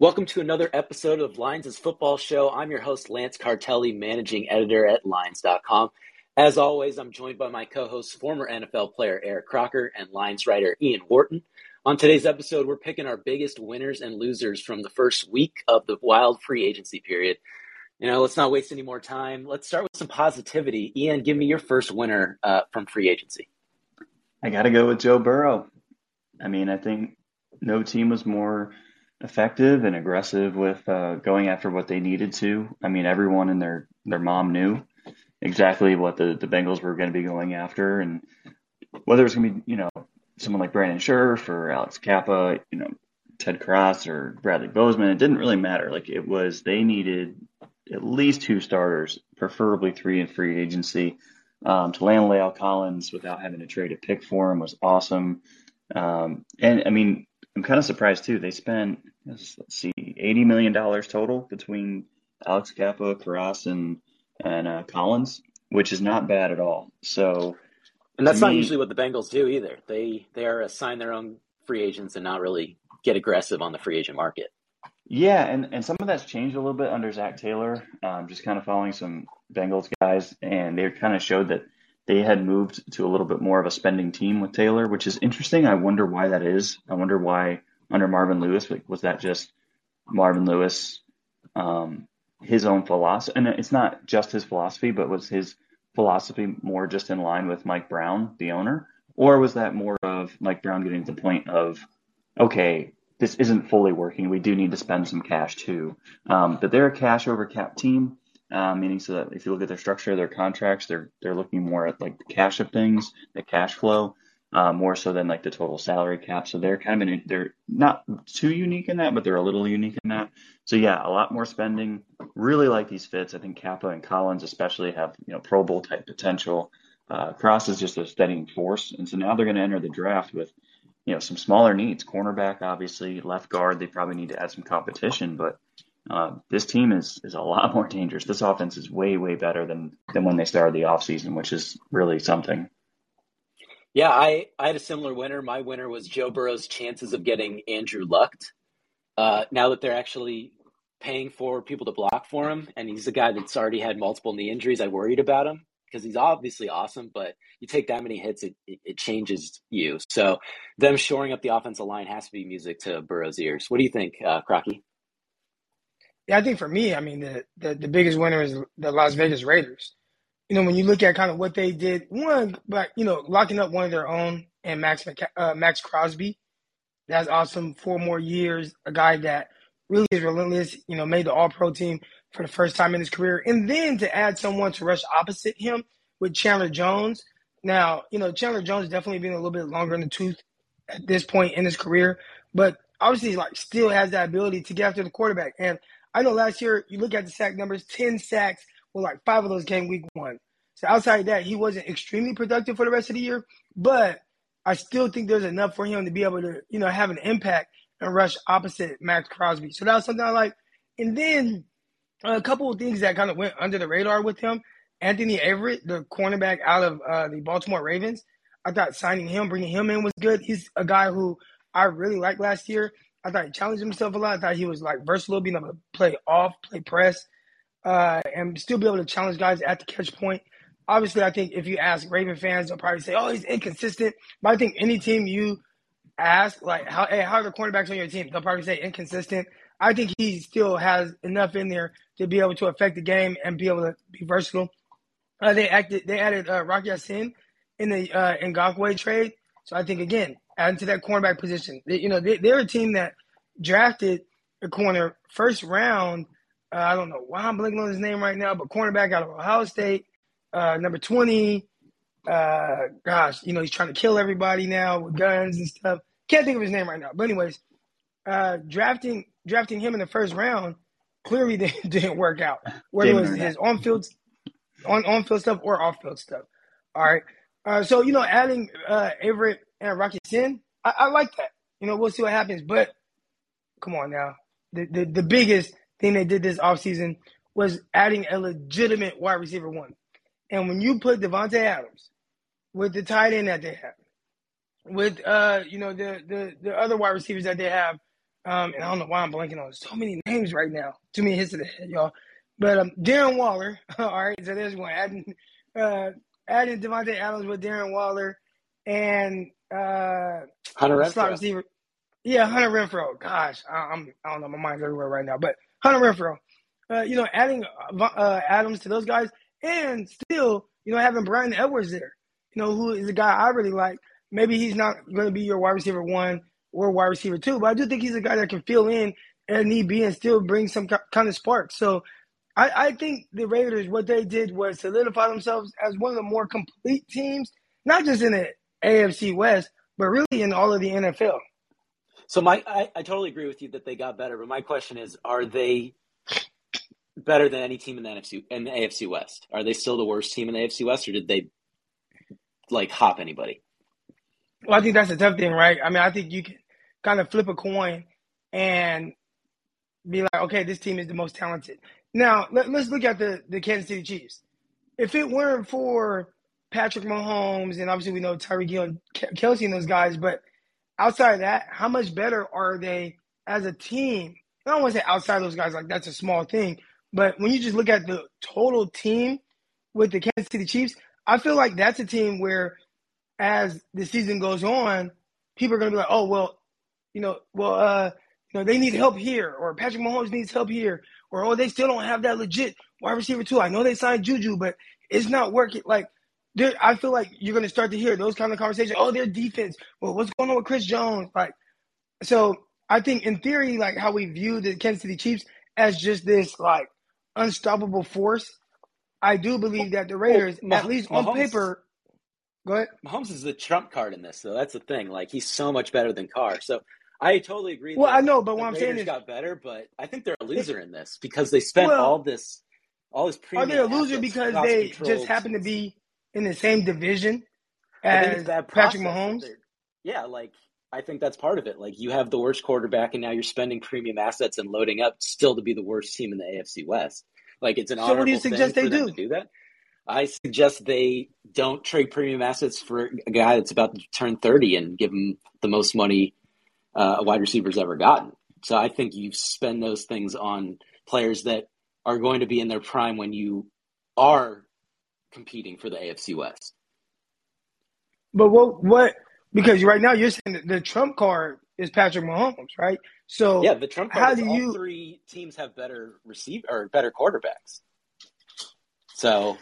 Welcome to another episode of Lions' Football Show. I'm your host, Lance Cartelli, managing editor at Lions.com. As always, I'm joined by my co host, former NFL player Eric Crocker and Lions writer Ian Wharton. On today's episode, we're picking our biggest winners and losers from the first week of the wild free agency period. You know, let's not waste any more time. Let's start with some positivity. Ian, give me your first winner uh, from free agency. I got to go with Joe Burrow. I mean, I think no team was more effective and aggressive with uh, going after what they needed to. I mean, everyone and their their mom knew exactly what the the Bengals were going to be going after, and whether it's going to be you know someone like Brandon Scherff or Alex Cappa, you know Ted Karras or Bradley Bozeman, it didn't really matter. Like it was, they needed at least two starters, preferably three in free agency. Um, to land La'el Collins without having to trade a pick for him was awesome. Um, and I mean, I'm kind of surprised too. They spent let's see, eighty million dollars total between Alex Cappa, Karras, and and uh, Collins, which is not bad at all. So, and that's not me, usually what the Bengals do either. They they are assign their own free agents and not really get aggressive on the free agent market. Yeah, and, and some of that's changed a little bit under Zac Taylor. Um, just kind of following some Bengals guys, and they kind of showed that they had moved to a little bit more of a spending team with Taylor, which is interesting. I wonder why that is. I wonder why under Marvin Lewis was that just Marvin Lewis, um, his own philosophy, and it's not just his philosophy, but was his philosophy more just in line with Mike Brown, the owner, or was that more of Mike Brown getting to the point of, okay, this isn't fully working. We do need to spend some cash too. Um, but they're a cash over cap team, uh, meaning so that if you look at their structure, their contracts, they're they're looking more at like the cash of things, the cash flow, uh, more so than like the total salary cap. So they're kind of in, they're not too unique in that, but they're a little unique in that. So yeah, a lot more spending. Really like these fits. I think Cappa and Collins especially have you know Pro Bowl type potential. Uh, Karras is just a steadying force, and so now they're going to enter the draft with you know, some smaller needs. Cornerback, obviously, left guard, they probably need to add some competition, but uh, this team is is a lot more dangerous. This offense is way way better than than when they started the offseason, which is really something. Yeah, I I had a similar winner. My winner was Joe Burrow's chances of getting Andrew Luck. Uh, now that they're actually paying for people to block for him, and he's a guy that's already had multiple knee injuries, I worried about him because he's obviously awesome, but you take that many hits, it, it, it, changes you. So them shoring up the offensive line has to be music to Burrow's ears. What do you think, uh, Crocky? Yeah, I think for me, I mean, the, the, the biggest winner is the Las Vegas Raiders. You know, when you look at kind of what they did, one, but, you know, locking up one of their own and Max, uh, Maxx Crosby, that's awesome. Four more years, a guy that really is relentless, you know, made the all pro team for the first time in his career. And then to add someone to rush opposite him with Chandler Jones. Now, you know, Chandler Jones definitely been a little bit longer in the tooth at this point in his career, but obviously like still has that ability to get after the quarterback. And I know last year you look at the sack numbers, 10 sacks, well, like five of those came week one. So outside of that, he wasn't extremely productive for the rest of the year, but I still think there's enough for him to be able to, you know, have an impact and rush opposite Maxx Crosby. So that was something I like. And then a couple of things that kind of went under the radar with him. Anthony Averett, the cornerback out of uh, the Baltimore Ravens, I thought signing him, bringing him in was good. He's a guy who I really liked last year. I thought he challenged himself a lot. I thought he was like versatile, being able to play off, play press, uh, and still be able to challenge guys at the catch point. Obviously, I think if you ask Raven fans, they'll probably say, "Oh, he's inconsistent." But I think any team you ask, like, "How, hey, how are the cornerbacks on your team?" They'll probably say inconsistent. I think he still has enough in there to be able to affect the game and be able to be versatile. Uh, they acted, they added uh, Rock Ya-Sin in the uh, Ngakoue trade, so I think again adding to that cornerback position. They, you know, they, they're a team that drafted a corner first round. Uh, I don't know why I'm blinking on his name right now, but cornerback out of Ohio State, uh, number twenty. Uh, gosh, you know he's trying to kill everybody now with guns and stuff. Can't think of his name right now, but anyways, uh, drafting drafting him in the first round clearly didn't work out. Whether it was his on field on on field stuff or off field stuff. All right. Uh, so you know, adding uh, Averett and Rock Ya-Sin, I, I, like that. You know, we'll see what happens. But come on now, the the, the biggest thing they did this offseason was adding a legitimate wide receiver one. And when you put Davante Adams with the tight end that they have, with uh, you know, the the the other wide receivers that they have Um, and I don't know why I'm blanking on so many names right now. Too many hits to the head, y'all. But um, Darren Waller. all right, so there's one. Adding, uh, adding Davante Adams with Darren Waller and uh, Hunter slot receiver. Yeah, Hunter Renfrow. Gosh, I, I'm I don't know. My mind's everywhere right now. But Hunter Renfrow. Uh, you know, adding uh, uh, Adams to those guys, and still, you know, having Bryan Edwards there. You know, who is a guy I really like. Maybe he's not going to be your wide receiver one or wide receiver two, but I do think he's a guy that can fill in and need be and still bring some kind of spark. So I, I think the Raiders, what they did was solidify themselves as one of the more complete teams, not just in the AFC West, but really in all of the NFL. So my, I, I totally agree with you that they got better, but my question is, are they better than any team in the NFC in the AFC West? Are they still the worst team in the AFC West, or did they like hop anybody? Well, I think that's a tough thing, right? I mean, I think you can kind of flip a coin and be like, okay, this team is the most talented. Now, let, us look at the, the Kansas City Chiefs. If it weren't for Patrick Mahomes, and obviously we know Tyreek Hill and Kelce and those guys, but outside of that, how much better are they as a team? I don't want to say outside those guys, like that's a small thing, but when you just look at the total team with the Kansas City Chiefs, I feel like that's a team where, as the season goes on, people are going to be like, oh, well, you know, well, uh, you know, they need help here, or Patrick Mahomes needs help here, or oh, they still don't have that legit wide receiver too. I know they signed Juju, but it's not working. Like, I feel like you're going to start to hear those kind of conversations. Oh, their defense. Well, what's going on with Chris Jones? Like, so I think in theory, like how we view the Kansas City Chiefs as just this like unstoppable force. I do believe that the oh, Raiders, well, at least on paper, go ahead. Mahomes is the trump card in this, though. That's the thing. Like he's so much better than Carr. So I totally agree. Well, I know, but what I'm Raiders saying is he's got better, but I think they're a loser in this because they spent well, all this, all this. Are they a loser because they just happen to be in the same division as Patrick Mahomes? Yeah, like I think that's part of it. Like you have the worst quarterback, and now you're spending premium assets and loading up still to be the worst team in the AFC West. Like it's an so what do you suggest they do? to do that. I suggest they don't trade premium assets for a guy that's about to turn 30 and give him the most money uh, a wide receiver's ever gotten. So I think you spend those things on players that are going to be in their prime when you are competing for the AFC West. But what what because right now you're saying the Trump card is Patrick Mahomes, right? So yeah, the Trump card. How do you? three teams have better receive or better quarterbacks. So,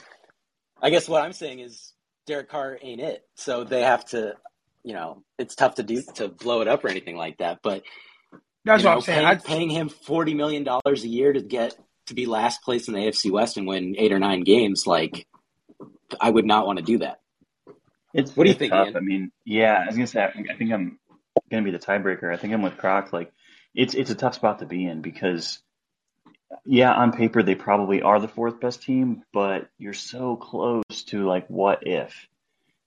I guess what I'm saying is Derek Carr ain't it. So they have to, you know, it's tough to do to blow it up or anything like that. But that's what know, I'm saying. Paying, paying him forty million dollars a year to get to be last place in the AFC West and win eight or nine games, like I would not want to do that. It's what do you think? I mean, yeah, I was gonna say I think I'm gonna be the tiebreaker. I think I'm with Croc. Like, it's it's a tough spot to be in because, yeah, on paper they probably are the fourth best team, but you're so close to like, what if?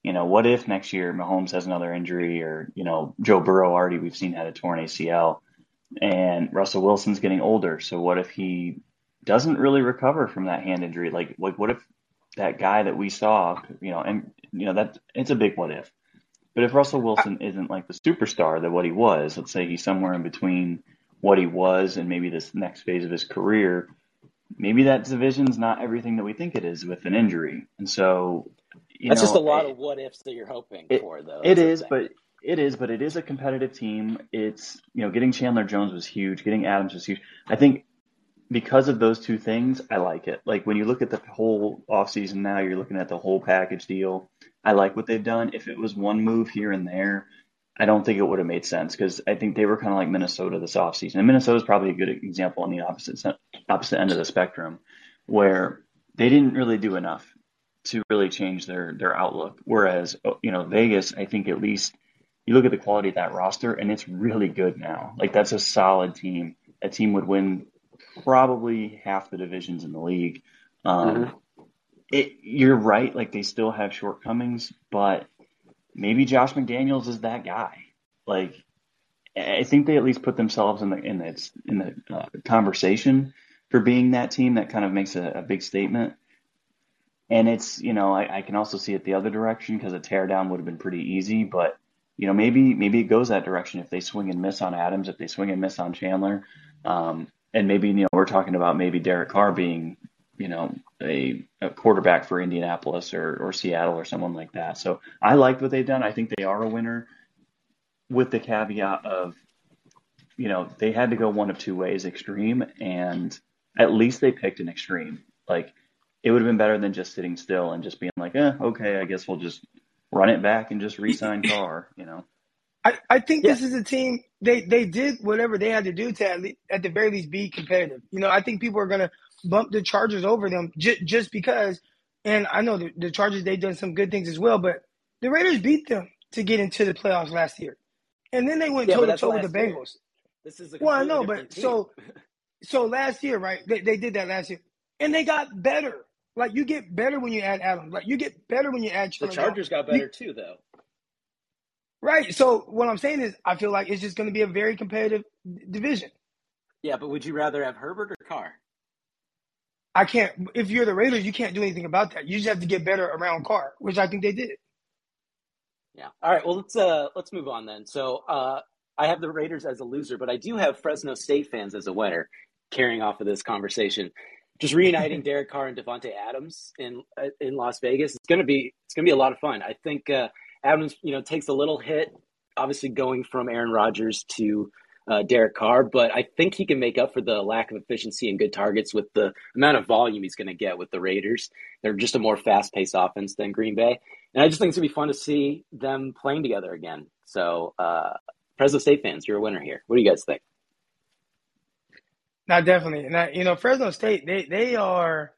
You know, what if next year Mahomes has another injury, or you know, Joe Burrow already we've seen had a torn ACL, and Russell Wilson's getting older. So what if he doesn't really recover from that hand injury? Like, like what if that guy that we saw, you know, and you know that it's a big what if. But if Russell Wilson isn't like the superstar that what he was, let's say he's somewhere in between what he was and maybe this next phase of his career, maybe that division's not everything that we think it is with an injury. And so that's know, just a lot it, of what ifs that you're hoping it, for, though. It is, but it is, but it is a competitive team. It's you know, getting Chandler Jones was huge, getting Adams was huge. I think because of those two things, I like it. Like when you look at the whole offseason now, you're looking at the whole package deal. I like what they've done. If it was one move here and there, I don't think it would have made sense because I think they were kind of like Minnesota this offseason. And Minnesota is probably a good example on the opposite opposite end of the spectrum, where they didn't really do enough to really change their their outlook. Whereas oh, you know Vegas, I think at least you look at the quality of that roster and it's really good now. Like that's a solid team. A team would win probably half the divisions in the league. Um, mm-hmm. it, you're right. Like they still have shortcomings, but maybe Josh McDaniels is that guy. Like I think they at least put themselves in the in the in the uh, conversation for being that team that kind of makes a, a big statement. And it's you know I, I, can also see it the other direction because a teardown would have been pretty easy, but you know, maybe maybe it goes that direction if they swing and miss on Adams, if they swing and miss on Chandler, um, and maybe you know we're talking about maybe Derek Carr being you know a, a quarterback for Indianapolis or or Seattle or someone like that. So I liked what they've done. I think they are a winner, with the caveat of you know they had to go one of two ways, extreme, and at least they picked an extreme. Like it would have been better than just sitting still and just being like, eh, okay, I guess we'll just run it back and just re-sign Carr. You know. I, I think yeah. this is a team they they did whatever they had to do to at, least, at the very least be competitive. You know, I think people are gonna bump the Chargers over them j- just because. And I know the, the Chargers they've done some good things as well, but the Raiders beat them to get into the playoffs last year, and then they went toe to toe with the Bengals. Year. This is well, I know, but team. so so last year, right? They they did that last year, and they got better. Like you get better when you add Adams. Like you get better when you add. The Chargers got better too, though. Right. So what I'm saying is, I feel like it's just going to be a very competitive division. Yeah, but would you rather have Herbert or Carr? I can't. If you're the Raiders, you can't do anything about that. You just have to get better around Carr, which I think they did. Yeah. All right. Well, let's uh let's move on then. So uh, I have the Raiders as a loser, but I do have Fresno State fans as a winner. Carrying off of this conversation, just reuniting Derek Carr and Davante Adams in uh, in Las Vegas. It's gonna be it's gonna be a lot of fun. I think uh, Adams, you know, takes a little hit, obviously going from Aaron Rodgers to uh, Derek Carr, but I think he can make up for the lack of efficiency and good targets with the amount of volume he's going to get with the Raiders. They're just a more fast paced offense than Green Bay. And I just think it's going to be fun to see them playing together again. So, uh, Fresno State fans, you're a winner here. What do you guys think? Not definitely. Now, you know, Fresno State, they they are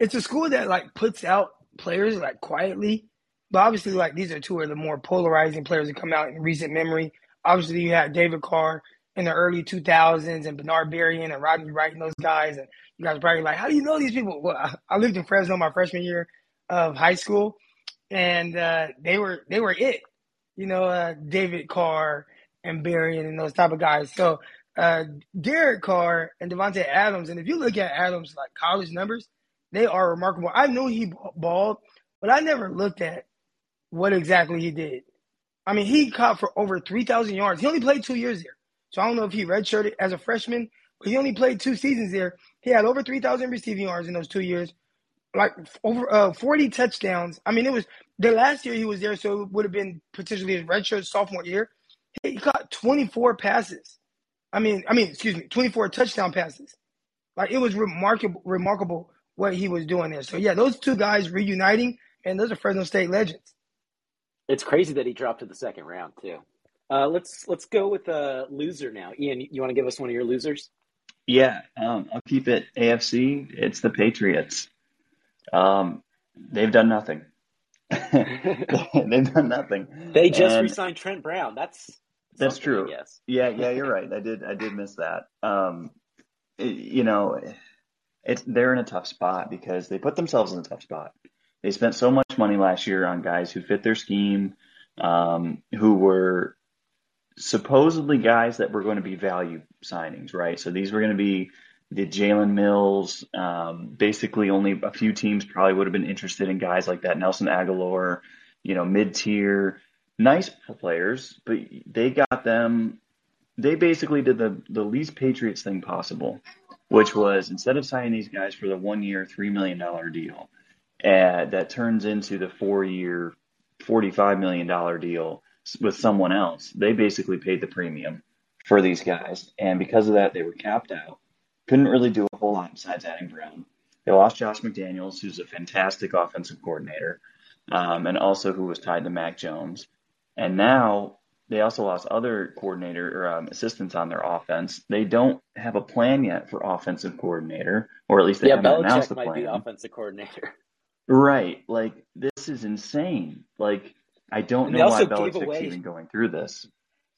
it's a school that like puts out players like quietly. But obviously like these are two of the more polarizing players that come out in recent memory. Obviously you had David Carr in the early 2000s and Bernard Berrian and Rodney Wright and those guys. And you guys are probably like, how do you know these people? Well, I lived in Fresno my freshman year of high school, and uh, they were they were it. You know, uh, David Carr and Berrian and those type of guys. So uh, Derek Carr and Davante Adams, and if you look at Adams' like college numbers, they are remarkable. I knew he balled, but I never looked at what exactly he did. I mean, he caught for over 3,000 yards. He only played two years there. So I don't know if he redshirted as a freshman, but he only played two seasons there. He had over 3,000 receiving yards in those two years, like over uh, 40 touchdowns. I mean, it was the last year he was there, so it would have been potentially his redshirt sophomore year. He caught 24 passes. I mean, I mean, excuse me, 24 touchdown passes. Like it was remarkable, remarkable what he was doing there. So yeah, those two guys reuniting, and those are Fresno State legends. It's crazy that he dropped to the second round too. Uh, let's let's go with a loser now. Ian, you want to give us one of your losers? Yeah, um, I'll keep it AFC. It's the Patriots. Um, they've done nothing. they've done nothing. They just and, re-signed Trent Brown. That's that's true. Yes. Yeah, yeah, you're right. I did I did miss that. Um, it, you know, it's they're in a tough spot because they put themselves in a tough spot. They spent so much money last year on guys who fit their scheme, um, who were supposedly guys that were going to be value signings, right? So these were going to be the Jalen Mills. Um, basically, only a few teams probably would have been interested in guys like that. Nelson Agholor, you know, mid tier, nice players, but they got them. They basically did the the least Patriots thing possible, which was instead of signing these guys for the one year, three million dollar deal, uh, that turns into the four year, $45 million deal with someone else. They basically paid the premium for these guys. And because of that, they were capped out. Couldn't really do a whole lot besides adding Brown. They lost Josh McDaniels, who's a fantastic offensive coordinator, um, and also who was tied to Mac Jones. And now they also lost other coordinator or um, assistants on their offense. They don't have a plan yet for offensive coordinator, or at least they yeah, haven't Belichick announced the plan. might be offensive coordinator. Right. Like this is insane. Like I don't And know why Belichick's away- even going through this.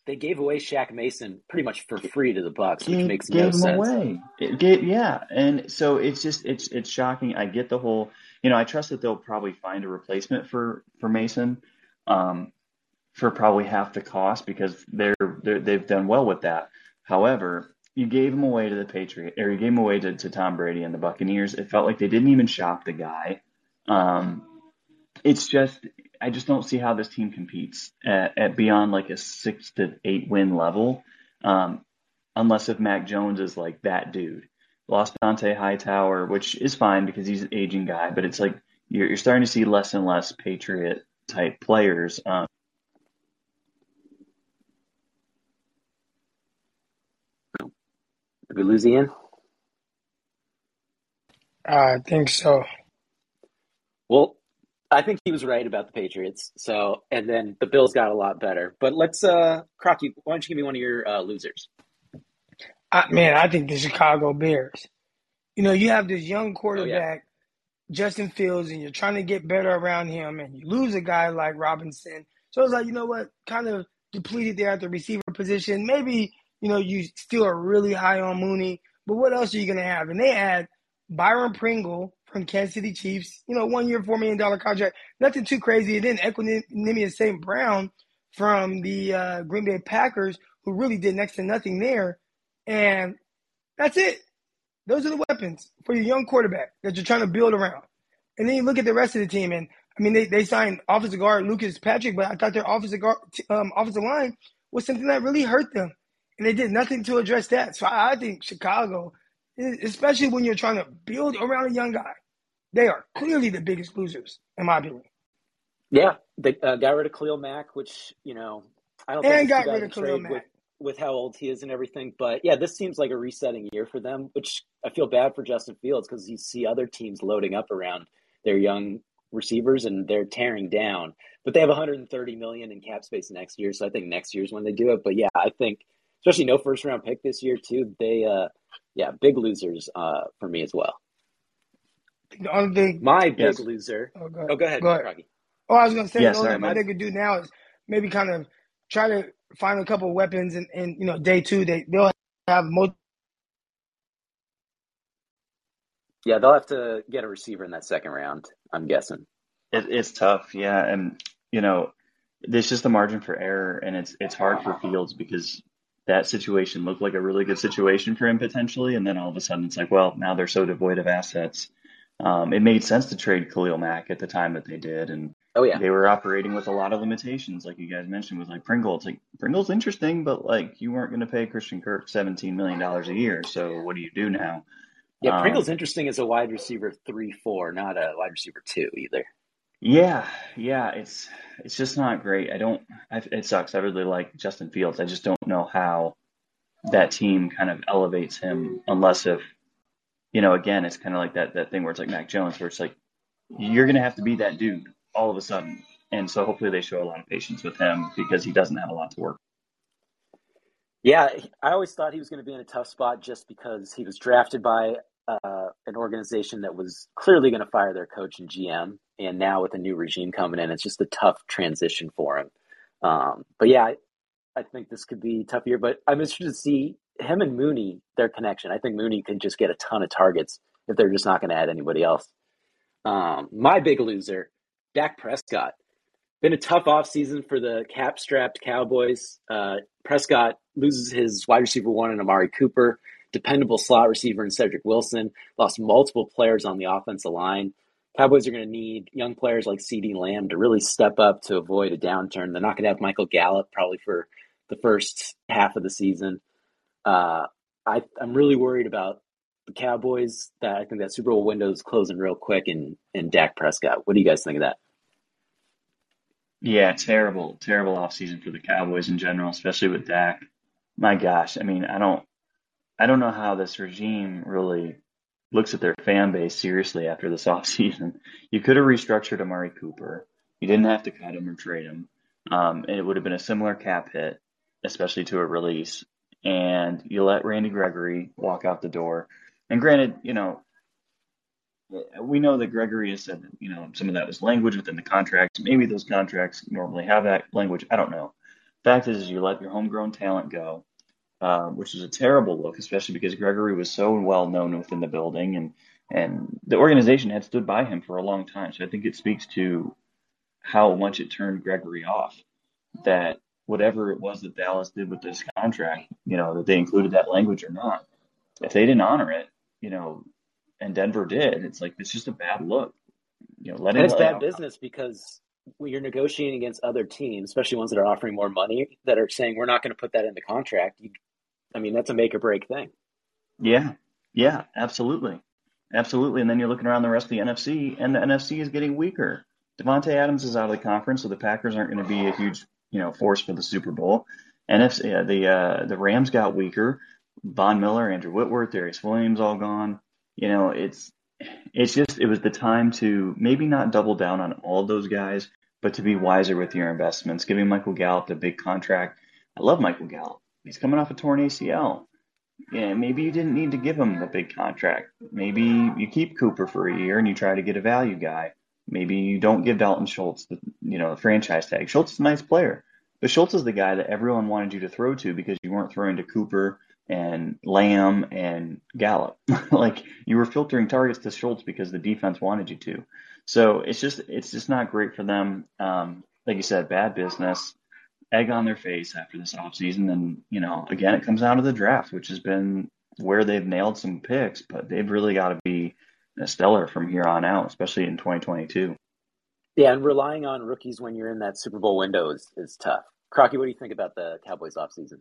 They gave away Shaq Mason pretty much for free to the Bucks, which makes gave no sense. away. It gave, yeah, and so it's just it's it's shocking. I get the whole, you know, I trust that they'll probably find a replacement for for Mason, um, for probably half the cost because they're, they're they've done well with that. However, you gave him away to the Patriot, or you gave him away to, to Tom Brady and the Buccaneers. It felt like they didn't even shop the guy. Um, it's just I just don't see how this team competes at, at beyond like a six to eight win level, um, unless if Mac Jones is like that dude. Lost Dont'a Hightower, which is fine because he's an aging guy, but it's like you're, you're starting to see less and less Patriot type players. Um, Did we lose Ian? I think so. I think he was right about the Patriots. So, and then the Bills got a lot better. But let's, uh, Crocky, why don't you give me one of your uh, losers? I, man, I think the Chicago Bears. You know, you have this young quarterback, Justin Fields, and you're trying to get better around him, and you lose a guy like Robinson. So it's like, you know what, kind of depleted there at the receiver position. Maybe, you know, you still are really high on Mooney, but what else are you going to have? And they had Byron Pringle from Kansas City Chiefs, you know, one year, $4 million contract. Nothing too crazy. And then Equanimeous St. Brown from the uh, Green Bay Packers, who really did next to nothing there. And that's it. Those are the weapons for your young quarterback that you're trying to build around. And then you look at the rest of the team, and I mean, they, they signed offensive guard Lucas Patrick, but I thought their offensive guard, um, offensive line was something that really hurt them, and they did nothing to address that. So I, I think Chicago, especially when you're trying to build around a young guy, they are clearly the biggest losers, in my opinion. Yeah, they uh, got rid of Khalil Mack, which you know I don't and think got rid of Khalil Mack. With, with how old he is and everything. But yeah, this seems like a resetting year for them, which I feel bad for Justin Fields because you see other teams loading up around their young receivers and they're tearing down. But they have 130 million in cap space next year, so I think next year's when they do it. But yeah, I think especially no first round pick this year too. They uh yeah, big losers uh for me as well. The only thing, My big Yes. loser. oh, go ahead. Oh, go ahead, Go ahead. Oh, I was gonna say Yeah, the only sorry, thing what they could do now is maybe kind of try to find a couple of weapons, and, and you know, day two they they'll have most. Yeah, they'll have to get a receiver in that second round. I'm guessing. It, it's tough, yeah, and you know, there's just the margin for error, and it's it's hard for Fields because that situation looked like a really good situation for him potentially, and then all of a sudden it's like, well, now they're so devoid of assets. Um, it made sense to trade Khalil Mack at the time that they did, and Oh yeah, they were operating with a lot of limitations, like you guys mentioned with like Pringle. It's like Pringle's interesting, but like you weren't going to pay Christian Kirk seventeen million dollars a year, so what do you do now? yeah. Um, Pringle's interesting as a wide receiver three four, not a wide receiver two either. Yeah, yeah, it's it's just not great. I don't. I, it sucks. I really like Justin Fields. I just don't know how that team kind of elevates him, unless if you know, again, it's kind of like that that thing where it's like Mac Jones, where it's like you're gonna have to be that dude all of a sudden. And so hopefully they show a lot of patience with him because he doesn't have a lot to work. Yeah, I always thought he was going to be in a tough spot just because he was drafted by uh, an organization that was clearly going to fire their coach and GM, and now with a new regime coming in, it's just a tough transition for him. Um, but yeah, I, I think this could be tough year. But I'm interested to see him and Mooney their connection. I think Mooney can just get a ton of targets if they're just not going to add anybody else. Um, my big loser, Dak Prescott. Been a tough offseason for the cap strapped Cowboys. Uh, Prescott loses his wide receiver one in Amari Cooper, dependable slot receiver in Cedric Wilson, lost multiple players on the offensive line. Cowboys are going to need young players like CeeDee Lamb to really step up to avoid a downturn. They're not going to have Michael Gallup probably for the first half of the season. Uh, I, I'm really worried about the Cowboys. That I think that Super Bowl window is closing real quick, and and Dak Prescott. What do you guys think of that? Yeah, terrible, terrible offseason for the Cowboys in general, especially with Dak. My gosh, I mean, I don't I don't know how this regime really looks at their fan base seriously after this offseason. You could have restructured Amari Cooper. You didn't have to cut him or trade him. Um, and it would have been a similar cap hit, especially to a release. And you let Randy Gregory walk out the door. And granted, you know, we know that Gregory has said that, you know, some of that was language within the contracts. Maybe those contracts normally have that language. I don't know. Fact is, is you let your homegrown talent go, uh, which is a terrible look, especially because Gregory was so well known within the building and and the organization had stood by him for a long time. So I think it speaks to how much it turned Gregory off. That whatever it was that Dallas did with this contract, you know, that they included that language or not, if they didn't honor it, you know, and Denver did, it's like it's just a bad look. You know, let And it's bad business because when you're negotiating against other teams, especially ones that are offering more money, that are saying we're not going to put that in the contract, you, I mean, that's a make or break thing. Yeah, yeah, absolutely, absolutely. And then you're looking around the rest of the NFC, and the NFC is getting weaker. Davante Adams is out of the conference, so the Packers aren't going to be a huge, you know, force for the Super Bowl. NFC, uh, the uh, the Rams got weaker. Von Miller, Andrew Whitworth, Darious Williams, all gone. You know, it's it's just it was the time to maybe not double down on all those guys, but to be wiser with your investments. Giving Michael Gallup the big contract. I love Michael Gallup. He's coming off a torn ACL. Yeah, maybe you didn't need to give him the big contract. Maybe you keep Cooper for a year and you try to get a value guy. Maybe you don't give Dalton Schultz the you know the franchise tag. Schultz is a nice player, but Schultz is the guy that everyone wanted you to throw to because you weren't throwing to Cooper and Lamb and Gallup. like you were filtering targets to Schultz because the defense wanted you to. So it's just it's just not great for them. Um, like you said, bad business, egg on their face after this offseason. And, you know, again, it comes out of the draft, which has been where they've nailed some picks, but they've really got to be stellar from here on out, especially in 2022. Yeah, and relying on rookies when you're in that Super Bowl window is, is tough. Crocky, what do you think about the Cowboys offseason?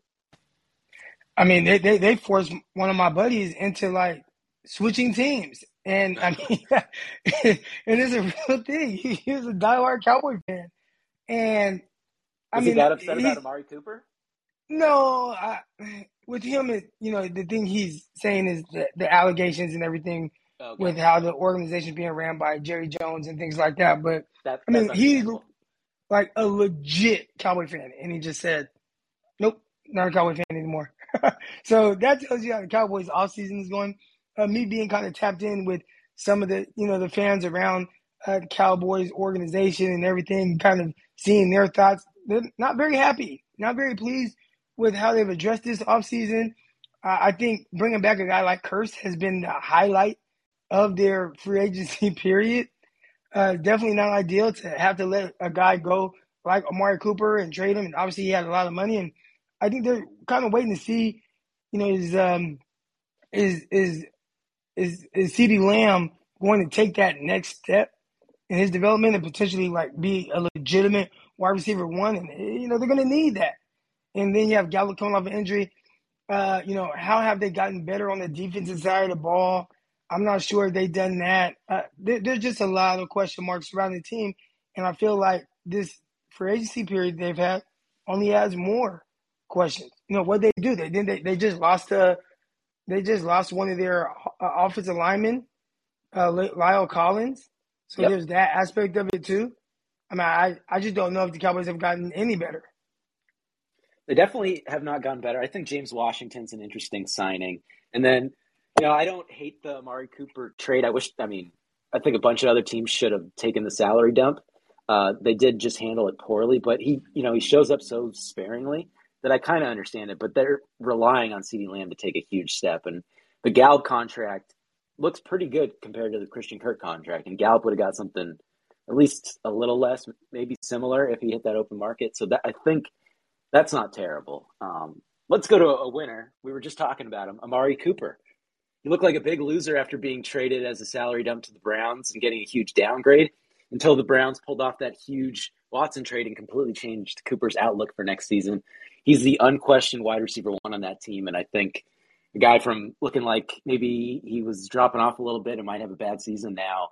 I mean, they, they they forced one of my buddies into like switching teams, and I mean, it's a real thing. He, he was a diehard Cowboy fan, and I Is mean, he that upset about Amari Cooper? No, I, with him, it, you know, the thing he's saying is the, the allegations and everything okay. with how the organization being ran by Jerry Jones and things like that. But that, I mean, he's like a legit Cowboy fan, and he just said, "Nope, not a Cowboy fan anymore." so that tells you how the Cowboys off season is going. Uh, me being kind of tapped in with some of the you know the fans around uh, the Cowboys organization and everything, kind of seeing their thoughts. They're not very happy, not very pleased with how they've addressed this offseason. Uh, I think bringing back a guy like Kearse has been the highlight of their free agency period. Uh, definitely not ideal to have to let a guy go like Amari Cooper and trade him. And obviously, he had a lot of money, and I think they're kind of waiting to see, you know, is um, is is is is CeeDee Lamb going to take that next step in his development and potentially like be a legitimate wide receiver one? And you know, they're going to need that. And then you have Gallup coming off an injury. Uh, you know, how have they gotten better on the defensive side of the ball? I'm not sure if they've done that. Uh, there, there's just a lot of question marks around the team, and I feel like this free agency period they've had only adds more questions. You know what they do? They did. They, they just lost a. They just lost one of their uh, offensive linemen, uh, La'el Collins. So yep. there's that aspect of it too. I mean, I, I just don't know if the Cowboys have gotten any better. They definitely have not gotten better. I think James Washington's an interesting signing. And then, you know, I don't hate the Amari Cooper trade. I wish, I mean, I think a bunch of other teams should have taken the salary dump. Uh, they did just handle it poorly, but he, you know, he shows up so sparingly that I kind of understand it. But they're relying on CeeDee Lamb to take a huge step, and the Gallup contract looks pretty good compared to the Christian Kirk contract. And Gallup would have got something at least a little less, maybe similar if he hit that open market. So that I think that's not terrible. Um, let's go to a winner. We were just talking about him, Amari Cooper. He looked like a big loser after being traded as a salary dump to the Browns and getting a huge downgrade until the Browns pulled off that huge Watson trade and completely changed Cooper's outlook for next season he's the unquestioned wide receiver one on that team, and I think a guy from looking like maybe he was dropping off a little bit and might have a bad season now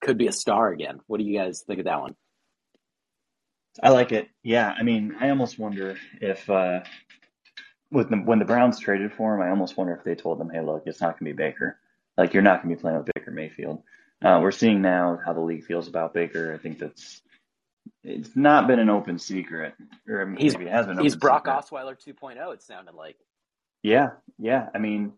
could be a star again. What do you guys think of that one? I like it. Yeah, I mean, I almost wonder if uh, with the, when the Browns traded for him, I almost wonder if they told them, "Hey, look, it's not going to be Baker. Like you're not going to be playing with Baker Mayfield." Uh, we're seeing now how the league feels about Baker. I think that's it's not been an open secret, or he's, maybe it has been. He's Brock secret. Osweiler 2.0. It sounded like. Yeah, yeah. I mean,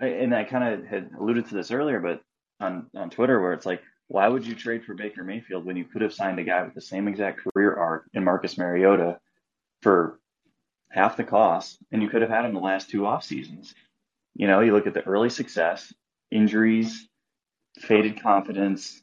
and I kind of had alluded to this earlier, but on on Twitter, where it's like, why would you trade for Baker Mayfield when you could have signed a guy with the same exact career arc in Marcus Mariota for half the cost, and you could have had him the last two off seasons. You know, you look at the early success, injuries, faded confidence,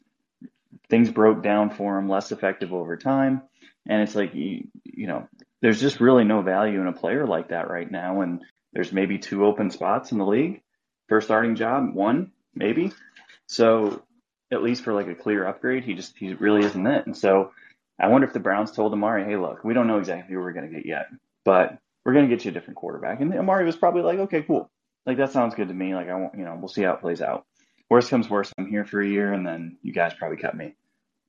things broke down for him, less effective over time. And it's like, you, you know, there's just really no value in a player like that right now. And there's maybe two open spots in the league for a starting job, one maybe. So at least for like a clear upgrade, he just he really isn't it. And so I wonder if the Browns told Amari, hey, look, we don't know exactly who we're going to get yet, but we're going to get you a different quarterback. And Amari was probably like, okay, cool. Like, that sounds good to me. Like, I want, you know, we'll see how it plays out. Worst comes worst, I'm here for a year, and then you guys probably cut me.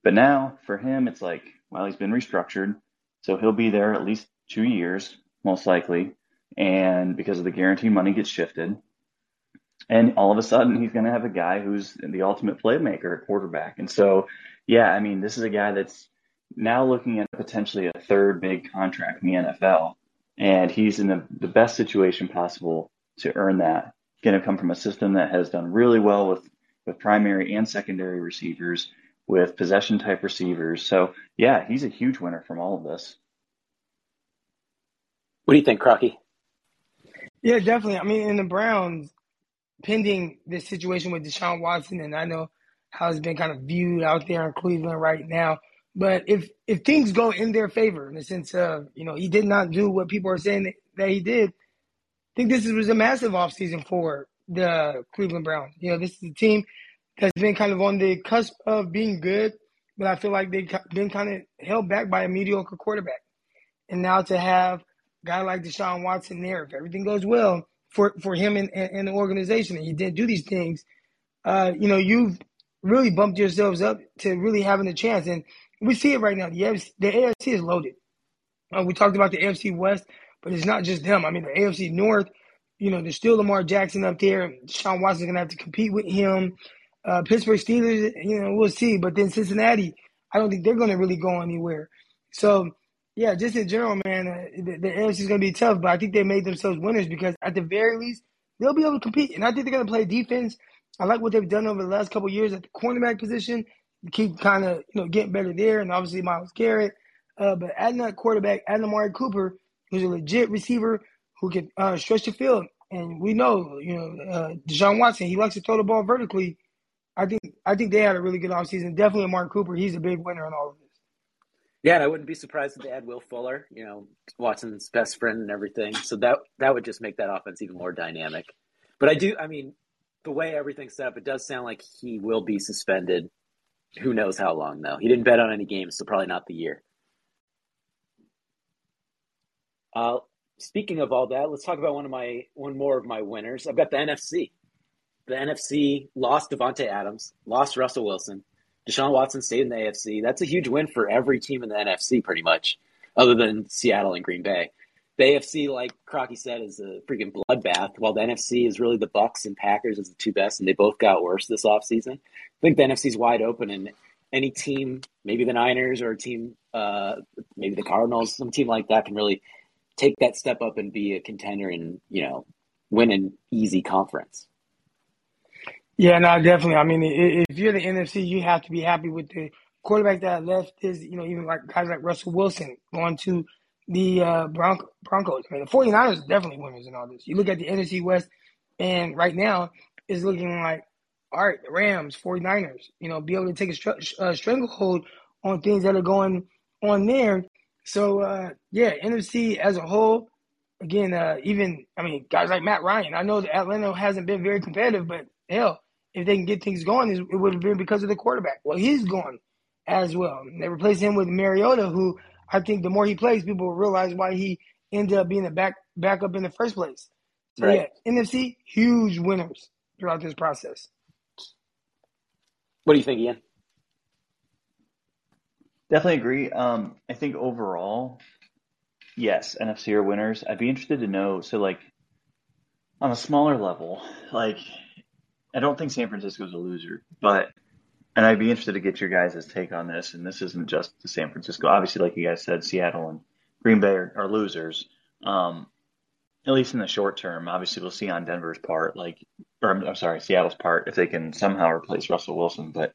But now for him, it's like, well, he's been restructured. So he'll be there at least two years, most likely. And because of the guarantee money gets shifted. And all of a sudden, he's going to have a guy who's the ultimate playmaker at quarterback. And so, yeah, I mean, this is a guy that's now looking at potentially a third big contract in the NFL. And he's in the, the best situation possible to earn that. Going to come from a system that has done really well with, with primary and secondary receivers, with possession type receivers. So, yeah, he's a huge winner from all of this. What do you think, Crocky? Yeah, definitely. I mean, in the Browns, pending this situation with Deshaun Watson, and I know how it's been kind of viewed out there in Cleveland right now. But if if things go in their favor, in the sense of you know he did not do what people are saying that he did, I think this was a massive offseason for the Cleveland Browns. You know, this is a team that's been kind of on the cusp of being good, but I feel like they've been kind of held back by a mediocre quarterback. And now to have a guy like Deshaun Watson there, if everything goes well for, for him and, and the organization, and he didn't do these things, uh, you know, you've really bumped yourselves up to really having a chance. And we see it right now. The AFC, the AFC is loaded. Uh, we talked about the AFC West, but it's not just them. I mean, the AFC North, you know, there's still Lamar Jackson up there. Sean Watson's going to have to compete with him. Uh, Pittsburgh Steelers, you know, we'll see. But then Cincinnati, I don't think they're going to really go anywhere. So, yeah, just in general, man, uh, the, the AFC is going to be tough. But I think they made themselves winners because at the very least, they'll be able to compete. And I think they're going to play defense. I like what they've done over the last couple years at the cornerback position keep kind of you know getting better there, and obviously Myles Garrett. Uh, but adding that quarterback, adding Amari Cooper, who's a legit receiver who can uh, stretch the field, and we know you know uh, Deshaun Watson, he likes to throw the ball vertically. I think I think they had a really good offseason. Definitely Amari Cooper, he's a big winner in all of this. Yeah, and I wouldn't be surprised if they add Will Fuller, you know, Watson's best friend and everything. So that that would just make that offense even more dynamic. But I do, I mean, the way everything's set up, it does sound like he will be suspended who knows how long though? He didn't bet on any games, so probably not the year. Uh, speaking of all that, let's talk about one of my one more of my winners. I've got the NFC. The NFC lost Davante Adams, lost Russell Wilson. Deshaun Watson stayed in the AFC. That's a huge win for every team in the NFC, pretty much, other than Seattle and Green Bay. The AFC, like Crocky said, is a freaking bloodbath, while the NFC is really the Bucks and Packers as the two best, and they both got worse this offseason. I think the NFC is wide open, and any team, maybe the Niners or a team, uh, maybe the Cardinals, some team like that can really take that step up and be a contender and you know win an easy conference. Yeah, no, definitely. I mean, if you're the NFC, you have to be happy with the quarterback that left. Is you know even like guys like Russell Wilson going to the uh, Bronco, Broncos. I mean, the 49ers are definitely winners in all this. You look at the NFC West, and right now it's looking like all right, the Rams, 49ers, you know, be able to take a str- uh, stranglehold on things that are going on there. So, uh, yeah, NFC as a whole, again, uh, even, I mean, guys like Matt Ryan, I know that Atlanta hasn't been very competitive, but hell, if they can get things going, it would have been because of the quarterback. Well, he's gone as well. They replaced him with Mariota, who I think the more he plays, people will realize why he ended up being a back backup in the first place. So, right. yeah, NFC, huge winners throughout this process. What do you think, Ian? Definitely agree. Um, I think overall, yes, NFC are winners. I'd be interested to know. So, like, on a smaller level, like, I don't think San Francisco's a loser, but, and I'd be interested to get your guys' take on this. And this isn't just San Francisco. Obviously, like you guys said, Seattle and Green Bay are, are losers. Um, at least in the short term. Obviously, we'll see on Denver's part, like, or I'm, sorry, Seattle's part, if they can somehow replace Russell Wilson. But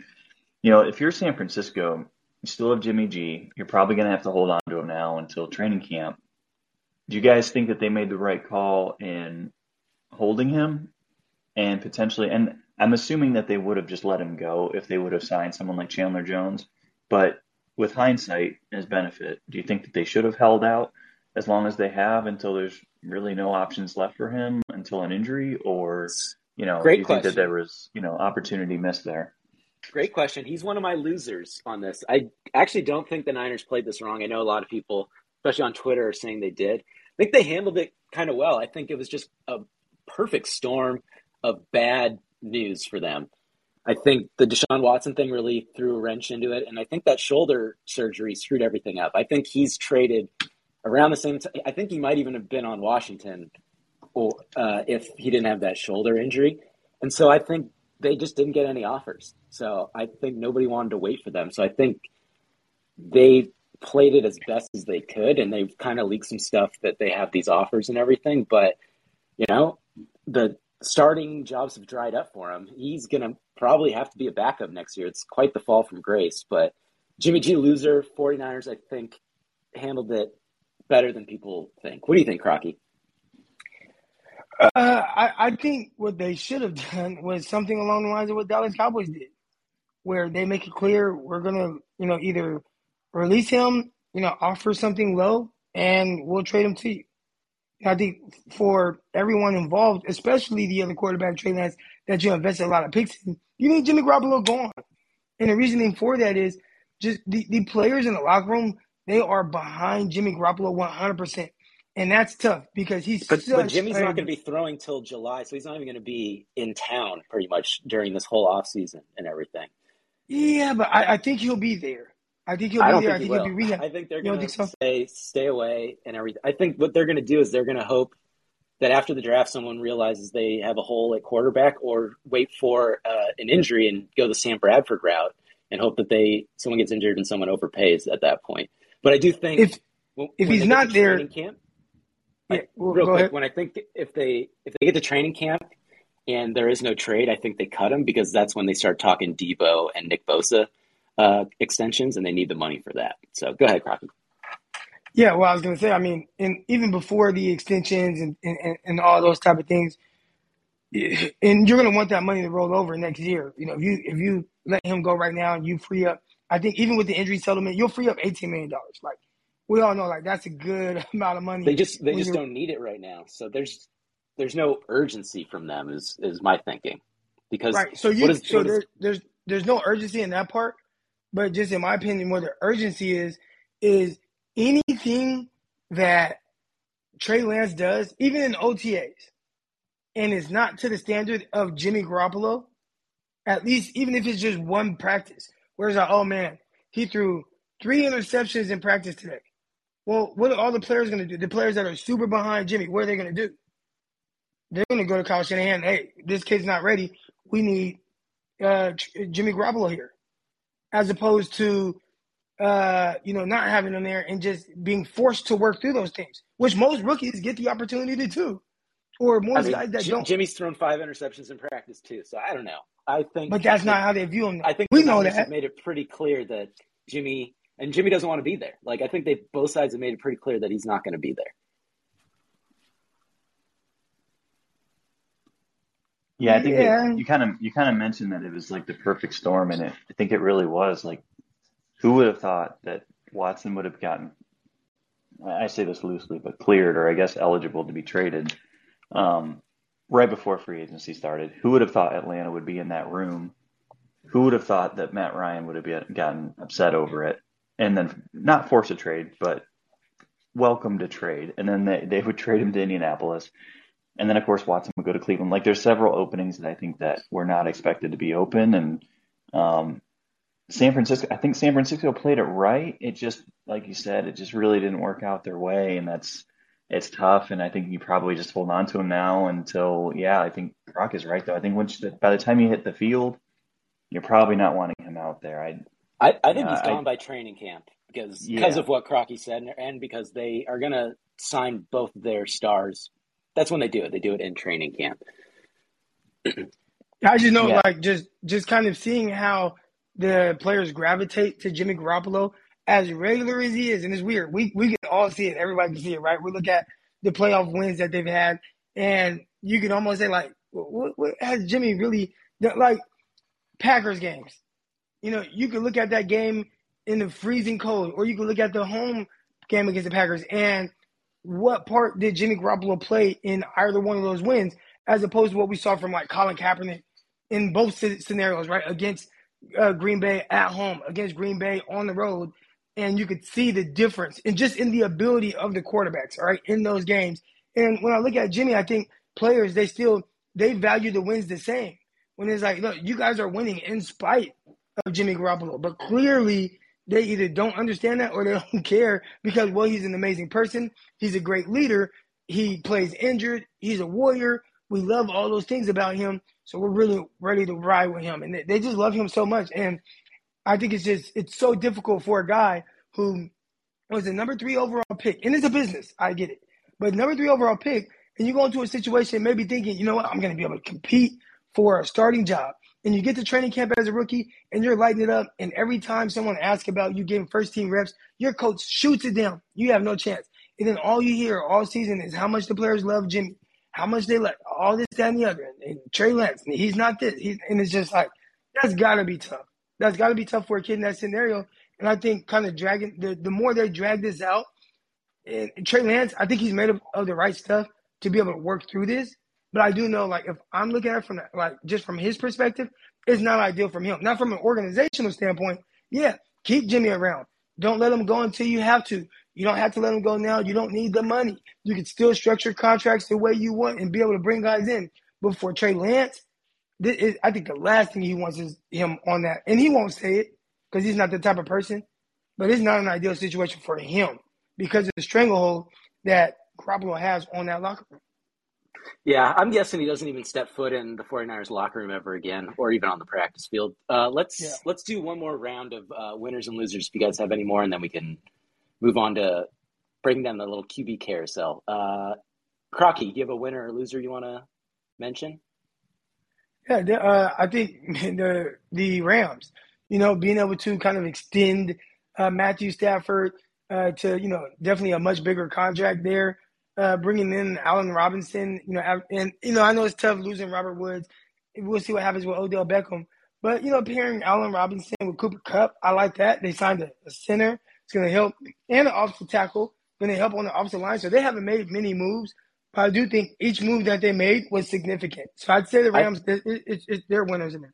you know, if you're San Francisco, you still have Jimmy G. You're probably going to have to hold on to him now until training camp. Do you guys think that they made the right call in holding him and potentially? And I'm assuming that they would have just let him go if they would have signed someone like Chandler Jones. But with hindsight as benefit, do you think that they should have held out as long as they have until there's really no options left for him until an injury, or you know, Great do you question. think that there was you know opportunity missed there? Great question. He's one of my losers on this. I actually don't think the Niners played this wrong. I know a lot of people, especially on Twitter, are saying they did. I think they handled it kind of well. I think it was just a perfect storm of bad news for them. I think the Deshaun Watson thing really threw a wrench into it, and I think that shoulder surgery screwed everything up. I think he's traded around the same time. I think he might even have been on Washington or, uh, if he didn't have that shoulder injury. And so I think they just didn't get any offers. So I think nobody wanted to wait for them. So I think they played it as best as they could, and they've kind of leaked some stuff that they have these offers and everything. But you know, the starting jobs have dried up for him. He's going to probably have to be a backup next year. It's quite the fall from grace. But Jimmy G loser, 49ers, I think, handled it better than people think. What do you think, Crocky? Uh, I, I think what they should have done was something along the lines of what Dallas Cowboys did, where they make it clear we're going to, you know, either release him, you know, offer something low, and we'll trade him to you. I think for everyone involved, especially the other quarterback, Trey Lance, that you invested a lot of picks in, you need Jimmy Garoppolo gone. And the reasoning for that is just the, the players in the locker room, they are behind Jimmy Garoppolo 100%. And that's tough because he's but, but Jimmy's not going to be throwing till July, so he's not even going to be in town pretty much during this whole off season and everything. Yeah, but I, I think he'll be there. I think he'll be there. I think, he'll be rehab. I think they're going to so? stay stay away and everything. I think what they're going to do is they're going to hope that after the draft, someone realizes they have a hole at quarterback, or wait for uh, an injury and go the Sam Bradford route and hope that they someone gets injured and someone overpays at that point. But I do think if when, if when he's not there, camp, yeah, well, real quick, ahead. when I think if they if they get to training camp and there is no trade, I think they cut him because that's when they start talking Deebo and Nick Bosa uh, extensions, and they need the money for that. So go ahead, Crockett. Yeah, well, I was going to say, I mean, and even before the extensions and, and, and all those type of things, and you're going to want that money to roll over next year. You know, if you if you let him go right now and you free up, I think even with the injury settlement, you'll free up eighteen million dollars. Like we all know, like that's a good amount of money. They just they just don't need it right now. So there's there's no urgency from them. Is is my thinking because right. So you is, so there's there's no urgency in that part. But just in my opinion, where the urgency is, is anything that Trey Lance does, even in OTAs, and it's not to the standard of Jimmy Garoppolo, at least even if it's just one practice, where's like, oh man, he threw three interceptions in practice today. Well, what are all the players going to do? The players that are super behind Jimmy, what are they going to do? They're going to go to Kyle Shanahan. Hey, this kid's not ready. We need uh, Jimmy Garoppolo here as opposed to uh, you know, not having them there and just being forced to work through those things, which most rookies get the opportunity to do. Or most I mean, guys that don't. Jimmy's thrown five interceptions in practice too, so I don't know. I think, but that's not how they view him. I think we know that made it pretty clear that Jimmy and Jimmy doesn't want to be there. Like I think they both sides have made it pretty clear that he's not going to be there. Yeah, I think yeah. you kind of you kind of mentioned that it was like the perfect storm, and it I think it really was. Like, who would have thought that Watson would have gotten? I say this loosely, but cleared or I guess eligible to be traded um, right before free agency started. Who would have thought Atlanta would be in that room? Who would have thought that Matt Ryan would have gotten upset over it and then not force a trade, but welcome to trade, and then they, they would trade him to Indianapolis and then of course Watson would go to Cleveland. Like there's several openings that I think that were not expected to be open, and um, San Francisco. I think San Francisco played it right. It just like you said, it just really didn't work out their way, and that's it's tough. And I think you probably just hold on to him now until yeah. I think Brock is right though. I think once the, by the time you hit the field, you're probably not wanting him out there. I I, I think uh, he's gone I, by training camp because yeah. because of what Crocky said, and because they are going to sign both their stars that's when they do it. They do it in training camp. I just know, yeah. like, just just kind of seeing how the players gravitate to Jimmy Garoppolo as regular as he is, and it's weird. We we can all see it. Everybody can see it, right? We look at the playoff wins that they've had, and you can almost say, like, what, what has Jimmy really like? Packers games, you know, you can look at that game in the freezing cold, or you can look at the home game against the Packers, and what part did Jimmy Garoppolo play in either one of those wins, as opposed to what we saw from like Colin Kaepernick in both scenarios, right? Against uh, Green Bay at home, against Green Bay on the road, and you could see the difference and just in the ability of the quarterbacks, all right, in those games. And when I look at Jimmy, I think players they still they value the wins the same. When it's like, look, you guys are winning in spite of Jimmy Garoppolo, but clearly they either don't understand that or they don't care because well, he's an amazing person, he's a great leader, he plays injured, he's a warrior. We love all those things about him, so we're really ready to ride with him, and they, just love him so much. And I think it's just it's so difficult for a guy who was the number three overall pick, and it's a business. I get it, but number three overall pick, and you go into a situation maybe thinking, you know what, I'm going to be able to compete for a starting job, and you get to training camp as a rookie, and you're lighting it up, and every time someone asks about you getting first team reps, your coach shoots it down. You have no chance, and then all you hear all season is how much the players love Jimmy, how much they like all this, that, and the other, and, Trey Lance, he's not this, he's, and it's just like that's got to be tough. That's got to be tough for a kid in that scenario. And I think kind of dragging the, the more they drag this out, and Trey Lance, I think he's made of, of the right stuff to be able to work through this. But I do know, like, if I'm looking at it from like just from his perspective, it's not ideal from him. Not from an organizational standpoint. Yeah, keep Jimmy around. Don't let him go until you have to. You don't have to let him go now. You don't need the money. You can still structure contracts the way you want and be able to bring guys in. But for Trey Lance, this is, I think the last thing he wants is him on that, and he won't say it because he's not the type of person. But it's not an ideal situation for him because of the stranglehold that Garoppolo has on that locker room. Yeah, I'm guessing he doesn't even step foot in the 49ers locker room ever again, or even on the practice field. Uh, let's yeah. let's do one more round of uh, winners and losers. If you guys have any more, and then we can move on to bring down the little QB carousel. Uh, Crocky, do you have a winner or loser you want to mention? Yeah, uh, I think the the Rams, you know, being able to kind of extend uh, Matthew Stafford uh, to you know definitely a much bigger contract there, uh, bringing in Allen Robinson, you know, and you know I know it's tough losing Robert Woods. We'll see what happens with Odell Beckham, but you know pairing Allen Robinson with Cooper Kupp, I like that. They signed a, a center. It's going to help, and an offensive tackle going to help on the offensive line. So they haven't made many moves, but I do think each move that they made was significant. So I'd say the Rams, I, it, it, it, they're winners in this.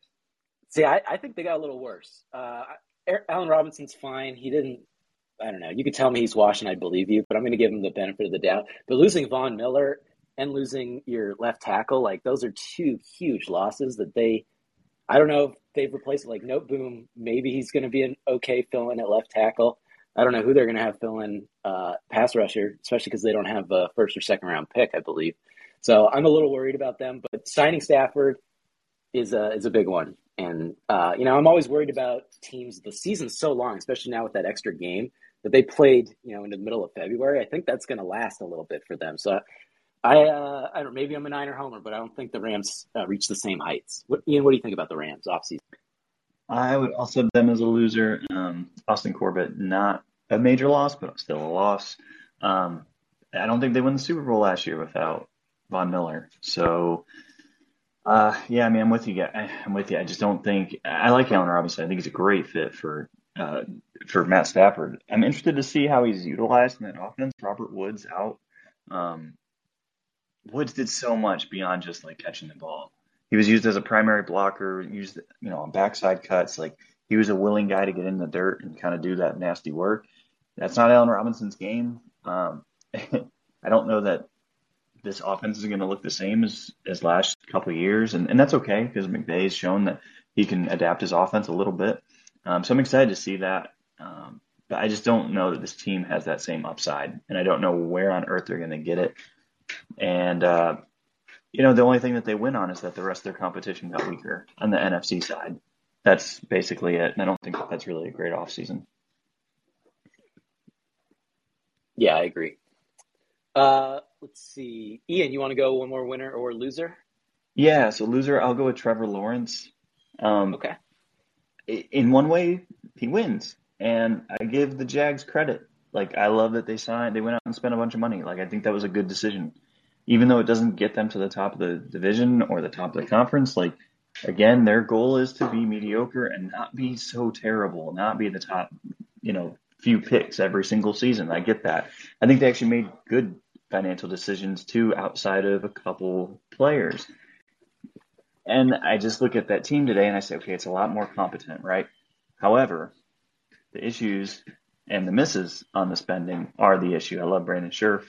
See, I, I, think they got a little worse. Uh, Allen Robinson's fine. He didn't. I don't know. You could tell me he's washing, I'd believe you, but I'm going to give him the benefit of the doubt. But losing Von Miller and losing your left tackle, like those are two huge losses that they. I don't know if they've replaced it. Like Noteboom, maybe he's going to be an okay fill in at left tackle. I don't know who they're going to have fill in uh, pass rusher, especially because they don't have a first or second round pick, I believe. So I'm a little worried about them. But signing Stafford is a is a big one, and uh, you know I'm always worried about teams. The season's so long, especially now with that extra game that they played, you know, in the middle of February. I think that's going to last a little bit for them. So I uh, I don't maybe I'm a Niner homer, but I don't think the Rams uh, reach the same heights. What, Ian, what do you think about the Rams offseason? I would also have them as a loser. Um, Austin Corbett, not a major loss, but still a loss. Um, I don't think they won the Super Bowl last year without Von Miller. So, uh, yeah, I mean, I'm with you. I'm with you. I just don't think I like Allen Robinson. I think he's a great fit for uh, for Matt Stafford. I'm interested to see how he's utilized in that offense. Robert Woods out. Um, Woods did so much beyond just like catching the ball he was used as a primary blocker, used you know on backside cuts. Like he was a willing guy to get in the dirt and kind of do that nasty work. That's not Allen Robinson's game. Um, I don't know that this offense is going to look the same as as last couple of years, and and that's okay because McVay has shown that he can adapt his offense a little bit. Um, so I'm excited to see that. Um, but I just don't know that this team has that same upside, and I don't know where on earth they're going to get it. And uh, you know, the only thing that they win on is that the rest of their competition got weaker on the NFC side. That's basically it. And I don't think that that's really a great offseason. Yeah, I agree. Uh, let's see. Ian, you want to go one more winner or loser? Yeah, so loser, I'll go with Trevor Lawrence. Um, okay. In one way, he wins. And I give the Jags credit. Like, I love that they signed, they went out and spent a bunch of money. Like, I think that was a good decision even though it doesn't get them to the top of the division or the top of the conference, like again, their goal is to be mediocre and not be so terrible, not be the top, you know, few picks every single season. I get that. I think they actually made good financial decisions too outside of a couple players. And I just look at that team today and I say, okay, it's a lot more competent, right? However, the issues and the misses on the spending are the issue. I love Brandon Scherff.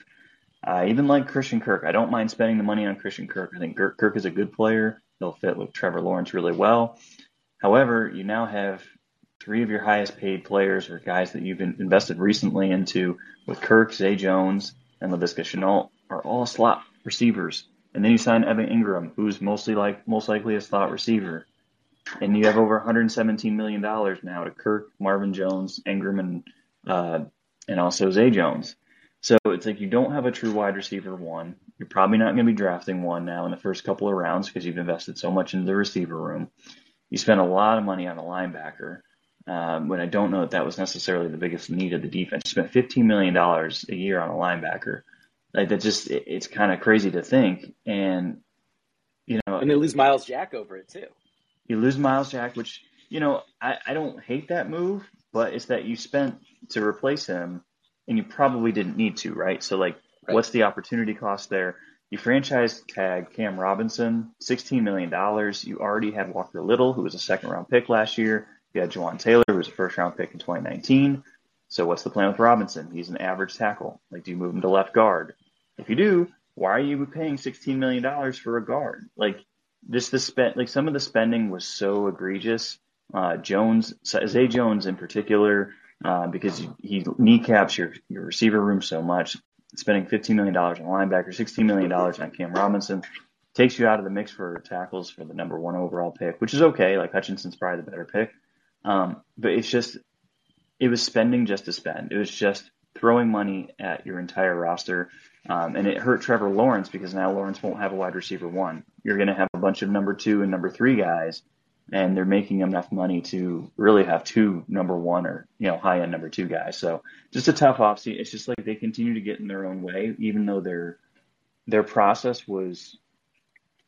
I even like Christian Kirk. I don't mind spending the money on Christian Kirk. I think Kirk is a good player. He'll fit with Trevor Lawrence really well. However, you now have three of your highest paid players or guys that you've invested recently into with Kirk, Zay Jones, and Laviska Shenault are all slot receivers. And then you sign Evan Engram, who's mostly like most likely a slot receiver. And you have over 117 million dollars now to Kirk, Marvin Jones, Engram, and uh, and also Zay Jones. So it's like you don't have a true wide receiver one. You're probably not going to be drafting one now in the first couple of rounds because you've invested so much into the receiver room. You spent a lot of money on a linebacker um, when I don't know that that was necessarily the biggest need of the defense. You spent $15 million a year on a linebacker. Like that just, it, it's kind of crazy to think. And, you know. And they lose Myles Jack over it too. You lose Myles Jack, which, you know, I, I don't hate that move, but it's that you spent to replace him and you probably didn't need to, right? So like, right. what's the opportunity cost there? You franchise tag Cam Robinson, $16 million. You already had Walker Little, who was a second round pick last year. You had Jawaan Taylor, who was a first round pick in 2019. So what's the plan with Robinson? He's an average tackle. Like, do you move him to left guard? If you do, why are you paying $16 million for a guard? Like, just the spend, like some of the spending was so egregious. Uh, Jones, Zay Jones in particular, uh, because he kneecaps your, your receiver room so much. Spending $15 million on linebacker, $16 million on Cam Robinson takes you out of the mix for tackles for the number one overall pick, which is okay. Like Hutchinson's probably the better pick. Um, but it's just, it was spending just to spend. It was just throwing money at your entire roster. Um, and it hurt Trevor Lawrence because now Lawrence won't have a wide receiver one. You're going to have a bunch of number two and number three guys and they're making enough money to really have two number one or you know high end number two guys. So just a tough offseason. It's just like they continue to get in their own way, even though their their process was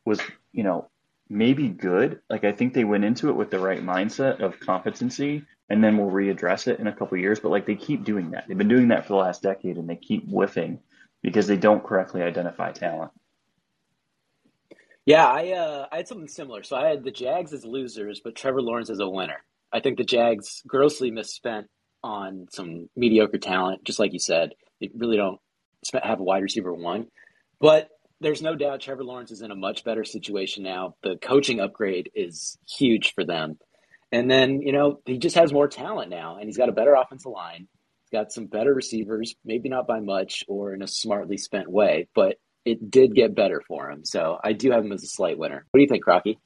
was you know maybe good. Like I think they went into it with the right mindset of competency, and then we'll readdress it in a couple years. But like they keep doing that. They've been doing that for the last decade, and they keep whiffing because they don't correctly identify talent. Yeah, I uh, I had something similar. So I had the Jags as losers, but Trevor Lawrence as a winner. I think the Jags grossly misspent on some mediocre talent, just like you said. They really don't have a wide receiver one, but there's no doubt Trevor Lawrence is in a much better situation now. The coaching upgrade is huge for them, and then you know he just has more talent now, and he's got a better offensive line. He's got some better receivers, maybe not by much or in a smartly spent way, but it did get better for him. So I do have him as a slight winner. What do you think, Crocky?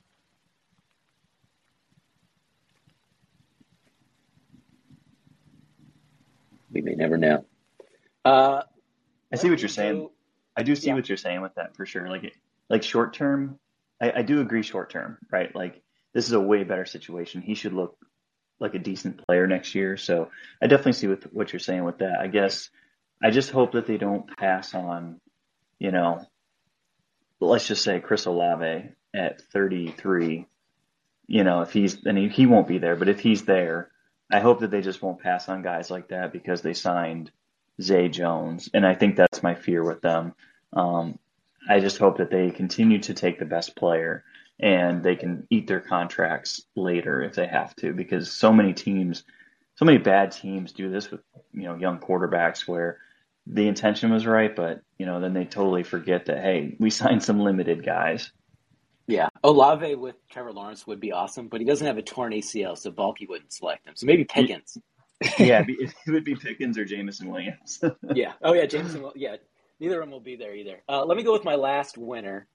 We may never know. Uh, I see what you're saying. I do see yeah. what you're saying with that for sure. Like, like short term, I, I do agree. Short term, right? Like this is a way better situation. He should look like a decent player next year. So I definitely see what what you're saying with that. I guess I just hope that they don't pass on you know, let's just say Chris Olave at 33, you know, if he's, and he, he won't be there, but if he's there, I hope that they just won't pass on guys like that because they signed Zay Jones. And I think that's my fear with them. Um, I just hope that they continue to take the best player and they can eat their contracts later if they have to because so many teams, so many bad teams do this with, you know, young quarterbacks where the intention was right, but you know, then they totally forget that hey, we signed some limited guys. Yeah, Olave with Trevor Lawrence would be awesome, but he doesn't have a torn ACL, so Baalke wouldn't select him. So maybe Pickens. yeah, it would be Pickens or Jameson Williams. yeah. Oh yeah, Jameson. Yeah, neither of them will be there either. Uh, let me go with my last winner.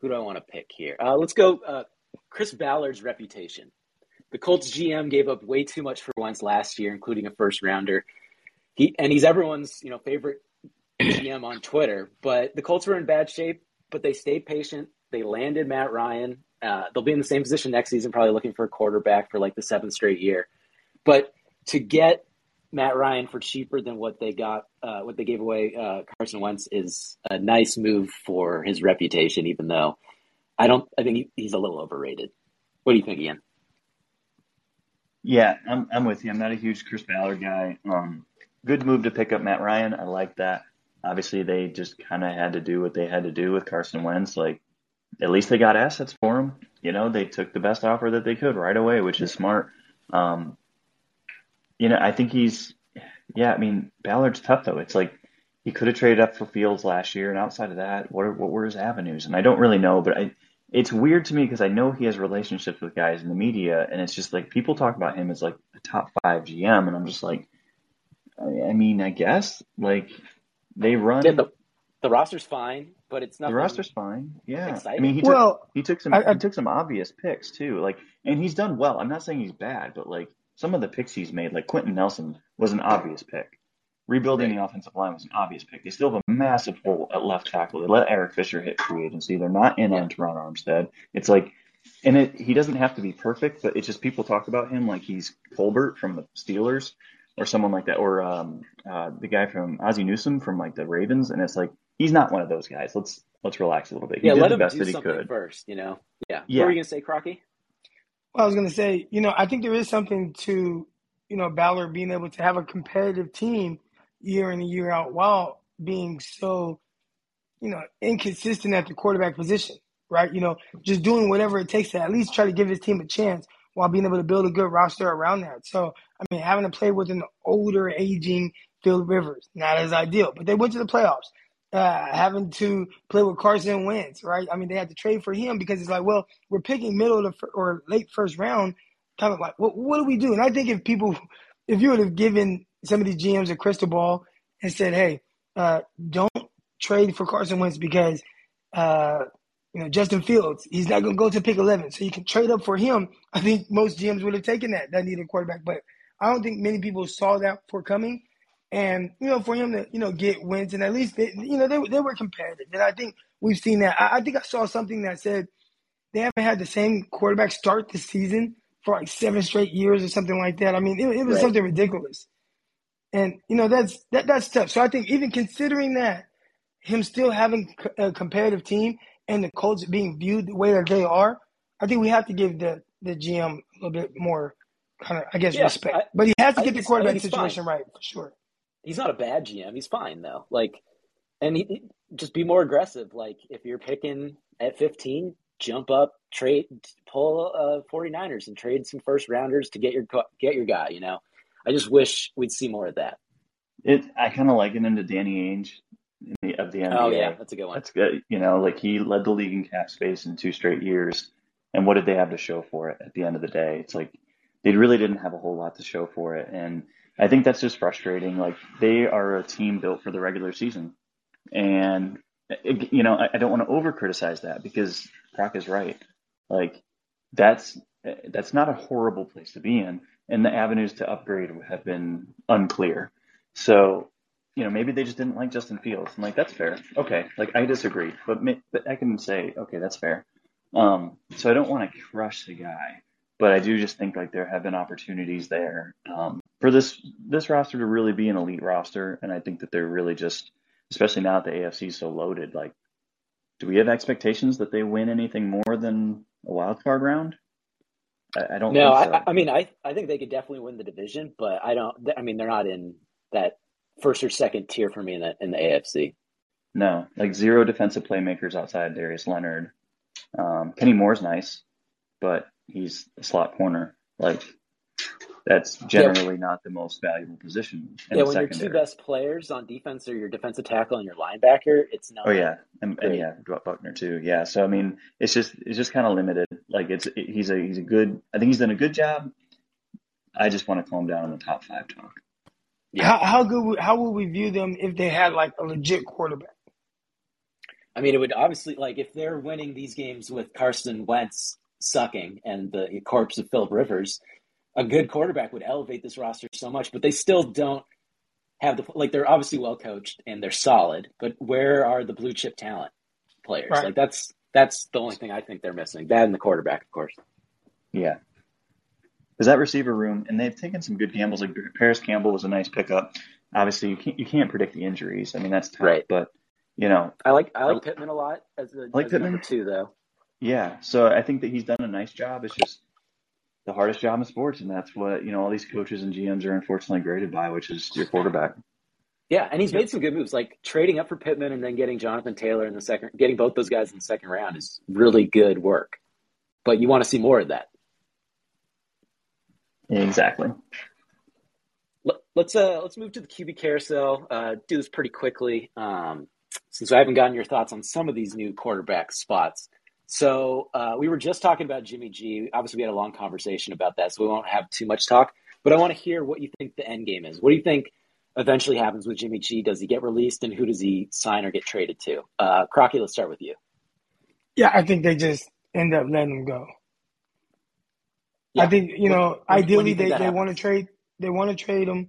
Who do I want to pick here? Uh, let's go. Uh, Chris Ballard's reputation. The Colts GM gave up way too much for once last year, including a first rounder he and he's everyone's you know favorite GM on Twitter. But the Colts were in bad shape, but they stayed patient. They landed Matt Ryan. Uh, they'll be in the same position next season, probably looking for a quarterback for like the seventh straight year. But to get Matt Ryan for cheaper than what they got, uh, what they gave away uh, Carson Wentz is a nice move for his reputation. Even though I don't, I think he's a little overrated. What do you think, Ian? Yeah, I'm I'm with you. I'm not a huge Chris Ballard guy. Um, good move to pick up Matt Ryan. I like that. Obviously, they just kind of had to do what they had to do with Carson Wentz. Like, at least they got assets for him. you know, they took the best offer that they could right away, which is smart. Um, you know, I think he's, yeah, I mean, Ballard's tough though. It's like he could have traded up for Fields last year, and outside of that, what are, what were his avenues? And I don't really know, but I, it's weird to me because I know he has relationships with guys in the media, and it's just like people talk about him as like a top five GM, and I'm just like, I, I mean, I guess like they run. Yeah, the, the roster's fine, but it's not. The roster's fine. Yeah, exciting. I mean, he took Well, he took some I- I- he took some obvious picks too. Like, and he's done well. I'm not saying he's bad, but like some of the picks he's made, like Quenton Nelson was an obvious pick. Rebuilding the offensive line was an obvious pick. They still have a massive hole at left tackle. They let Eric Fisher hit free agency. They're not in Yeah. on Terron Armstead. It's like, and it he doesn't have to be perfect, but it's just people talk about him like he's Colbert from the Steelers or someone like that, or um, uh, the guy from Ozzie Newsome from like the Ravens, and it's like he's not one of those guys. Let's let's relax a little bit. He yeah, did let the him best do that he could. first. You know. Yeah. Yeah. What were you gonna say, Crocky? Well, I was going to say, you know, I think there is something to, you know, Ballard being able to have a competitive team year in and year out while being so, you know, inconsistent at the quarterback position, right? You know, just doing whatever it takes to at least try to give his team a chance while being able to build a good roster around that. So, I mean, having to play with an older, aging Phil Rivers, not as ideal, but they went to the playoffs. Uh, having to play with Carson Wentz, right? I mean, they had to trade for him because it's like, well, we're picking middle of the or late first round, kind of like, what, what do we do? And I think if people, if you would have given some of these GMs a crystal ball and said, hey, uh, don't trade for Carson Wentz because, uh, you know, Justin Fields, he's not going to go to pick 11. So you can trade up for him. I think most GMs would have taken that, that needed quarterback. But I don't think many people saw that for coming. And, you know, for him to, you know, get wins and at least, they, you know, they, they were competitive. And I think we've seen that. I, I think I saw something that said they haven't had the same quarterback start the season for like seven straight years or something like that. I mean, it, it was Right. something ridiculous. And, you know, that's, that, that's tough. So I think even considering that, him still having a competitive team and the Colts being viewed the way that they are, I think we have to give the, the GM a little bit more kind of, I guess, Yeah, respect. I- but he has to I get the quarterback he's fine. situation right for sure. He's not a bad GM. He's fine though. Like, and he, just be more aggressive. Like, if you're picking at 15, jump up, trade, pull uh 49ers and trade some first rounders to get your get your guy. You know, I just wish we'd see more of that. It I kind of liken him to Danny Ainge in the, of the NBA. Oh yeah, that's a good one. That's good. You know, like he led the league in cap space in two straight years. And what did they have to show for it at the end of the day? It's like they really didn't have a whole lot to show for it. And I think that's just frustrating. Like they are a team built for the regular season. And, you know, I, I don't want to over criticize that because Brock is right. Like that's, that's not a horrible place to be in. And the avenues to upgrade have been unclear. So you know, maybe they just didn't like Justin Fields. I'm like, that's fair. Okay, like I disagree, but but I can say, okay, that's fair. Um, so I don't want to crush the guy, but I do just think like there have been opportunities there um, for this this roster to really be an elite roster, and I think that they're really just, especially now that the AFC is so loaded. Like, do we have expectations that they win anything more than a wild card round? I, I don't. Know No, so. I, I mean, I I think they could definitely win the division, but I don't. I mean, they're not in that first or second tier for me in the in the AFC. No, like zero defensive playmakers outside Darius Leonard. Um, Kenny Moore's nice, but he's a slot corner. Like that's generally not the most valuable position in yeah, the when your secondary. two best players on defense are your defensive tackle and your linebacker, it's not. Oh yeah, and, and Great. yeah, Buckner too. Yeah, so I mean, it's just it's just kind of limited. Like it's he's a he's a good. I think he's done a good job. I just want to calm down on the top five talk. Yeah. How, how good, would- how would we view them if they had like a legit quarterback? I mean, it would obviously like if they're winning these games with Carson Wentz sucking and the corpse of Philip Rivers, a good quarterback would elevate this roster so much. But they still don't have the like. They're obviously well coached and they're solid, but where are the blue chip talent players? Right. Like that's that's the only thing I think they're missing. That and the quarterback, of course. Yeah. Is that receiver room, and they've taken some good gambles. Like Parris Campbell was a nice pickup. Obviously, you can't you can't predict the injuries. I mean, that's tough. Right. But you know, I like I like Pittman a lot as a like as Pittman? number two though. Yeah. So I think that he's done a nice job. It's just the hardest job in sports, and that's what you know all these coaches and GMs are unfortunately graded by, which is your quarterback. Yeah, and he's made some good moves, like trading up for Pittman and then getting Jonathan Taylor in the second, getting both those guys in the second round is really good work. but you want to see more of that. Exactly. Let's uh let's move to the QB carousel. Uh, do this pretty quickly, um, since I haven't gotten your thoughts on some of these new quarterback spots. So uh, we were just talking about Jimmy G. Obviously, we had a long conversation about that, so we won't have too much talk. But I want to hear what you think the end game is. What do you think eventually happens with Jimmy G? Does he get released, and who does he sign or get traded to? Uh, Crocky, let's start with you. Yeah, I think they just end up letting him go. Yeah. I think you know, when, ideally when they, they want to trade they want to trade him.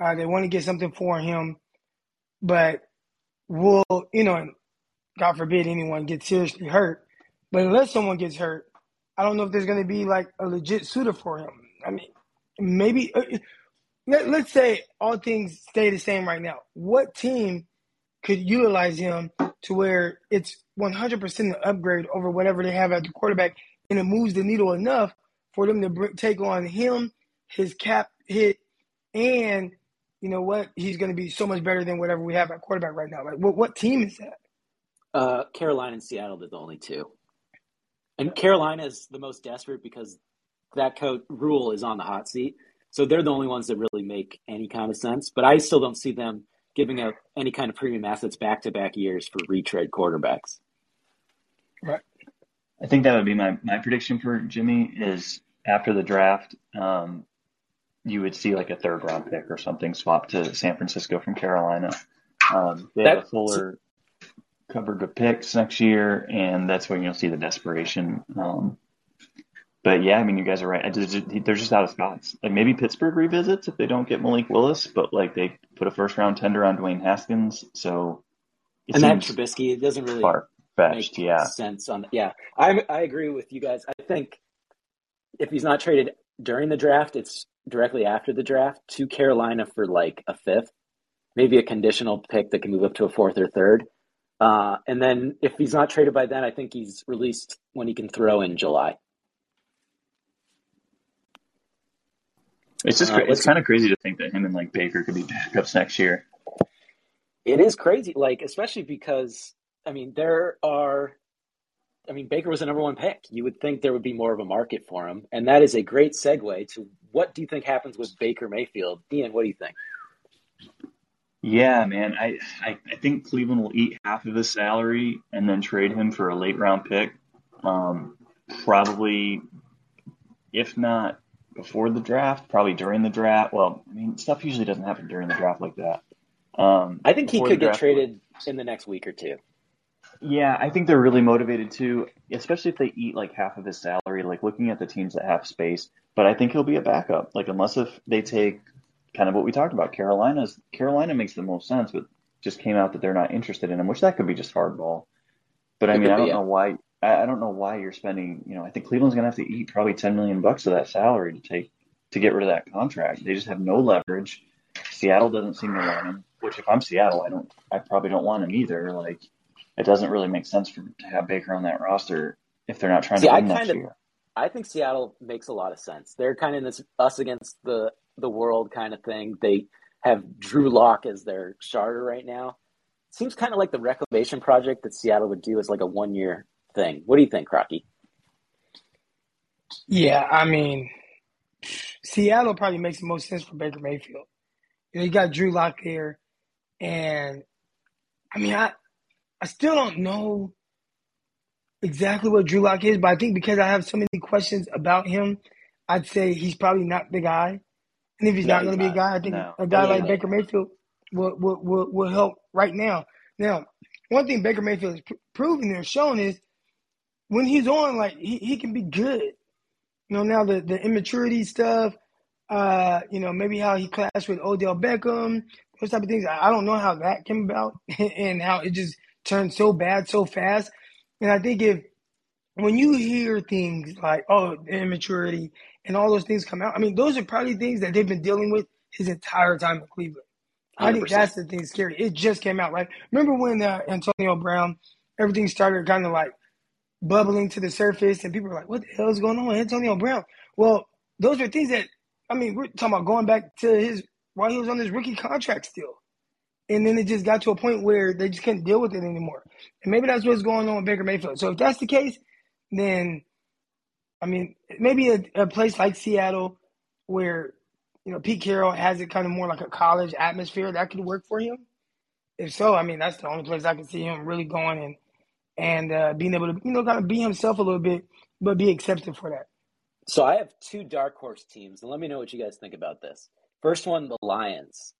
Uh, they want to get something for him, but will you know, God forbid anyone gets seriously hurt. But unless someone gets hurt, I don't know if there's going to be like a legit suitor for him. I mean, maybe uh, let, let's say all things stay the same right now. What team could utilize him to where it's 100% an upgrade over whatever they have at the quarterback, and it moves the needle enough for them to take on him, his cap hit, and you know what? He's going to be so much better than whatever we have at quarterback right now. Like, what, what team is that? Uh, Carolina and Seattle are the only two. And Carolina is the most desperate because that coach Rhule is on the hot seat. So they're the only ones that really make any kind of sense. But I still don't see them giving up any kind of premium assets back to back years for retrade quarterbacks. Right. I think that would be my, my prediction for Jimmy is after the draft, um, you would see like a third round pick or something swap to San Francisco from Carolina. Um, they have a fuller cupboard of picks next year, and that's when you'll see the desperation. Um, but yeah, I mean, you guys are right. they're just out of spots. Like maybe Pittsburgh revisits if they don't get Malik Willis, but like they put a first round tender on Dwayne Haskins, so and that Trubisky it doesn't really far fetched. Yeah, sense on. Yeah, I I agree with you guys. I think if he's not traded during the draft, it's directly after the draft to Carolina for like a fifth, maybe a conditional pick that can move up to a fourth or third. Uh, and then if he's not traded by then, I think he's released when he can throw in July. It's just uh, it's kind of crazy to think that him and like Baker could be backups next year. It is crazy, like especially because I mean there are I mean, Baker was the number one pick. You would think there would be more of a market for him. And that is a great segue to what do you think happens with Baker Mayfield? Ian, what do you think? Yeah, man. I, I, I think Cleveland will eat half of his salary and then trade him for a late round pick. Um, probably, if not before the draft, probably during the draft. Well, I mean, stuff usually doesn't happen during the draft like that. Um, I think he could get traded in the next week or two. Yeah, I think they're really motivated to, especially if they eat like half of his salary, like looking at the teams that have space. But I think he'll be a backup. Like unless if they take kind of what we talked about, Carolina's Carolina makes the most sense, but just came out that they're not interested in him, which that could be just hardball. But I mean, I don't know why. I, don't know why you're spending. You know, I think Cleveland's gonna have to eat probably ten million bucks of that salary to take to get rid of that contract. They just have no leverage. Seattle doesn't seem to want him. Which, if I'm Seattle, I don't. I probably don't want him either. Like it doesn't really make sense for to have Baker on that roster if they're not trying See, to win I next of, year. I think Seattle makes a lot of sense. They're kind of in this us against the the world kind of thing. They have Drew Lock as their starter right now. Seems kind of like the reclamation project that Seattle would do as like a one year thing. What do you think, Crocky? Yeah, I mean, Seattle probably makes the most sense for Baker Mayfield. You, know, you got Drew Lock there, and I mean, I I still don't know exactly what Drew Lock is, but I think because I have so many questions about him, I'd say he's probably not the guy. And if he's no, not going to be a guy, I think no. a guy like Baker Mayfield will, will, will, will help right now. Now, one thing Baker Mayfield has pr- proven or shown is when he's on, like he, he can be good. You know, now the, the immaturity stuff, uh, you know, maybe how he clashed with Odell Beckham, those type of things. I, I don't know how that came about and how it just turned so bad so fast. And I think if when you hear things like, oh, immaturity and all those things come out, I mean, those are probably things that they've been dealing with his entire time in Cleveland. 100%. I think that's the thing scary. It just came out, right? Remember when uh, Antonio Brown, everything started kind of like bubbling to the surface and people were like, what the hell is going on with Antonio Brown? Well, those are things that, I mean, we're talking about going back to his, while he was on his rookie contract still. And then it just got to a point where they just couldn't deal with it anymore. And maybe that's what's going on with Baker Mayfield. So if that's the case, then I mean, maybe a, a place like Seattle where you know Pete Carroll has it kind of more like a college atmosphere that could work for him. If so, I mean that's the only place I can see him really going and and uh, being able to you know kind of be himself a little bit, but be accepted for that. So I have two dark horse teams, and let me know what you guys think about this. First one, the Lions.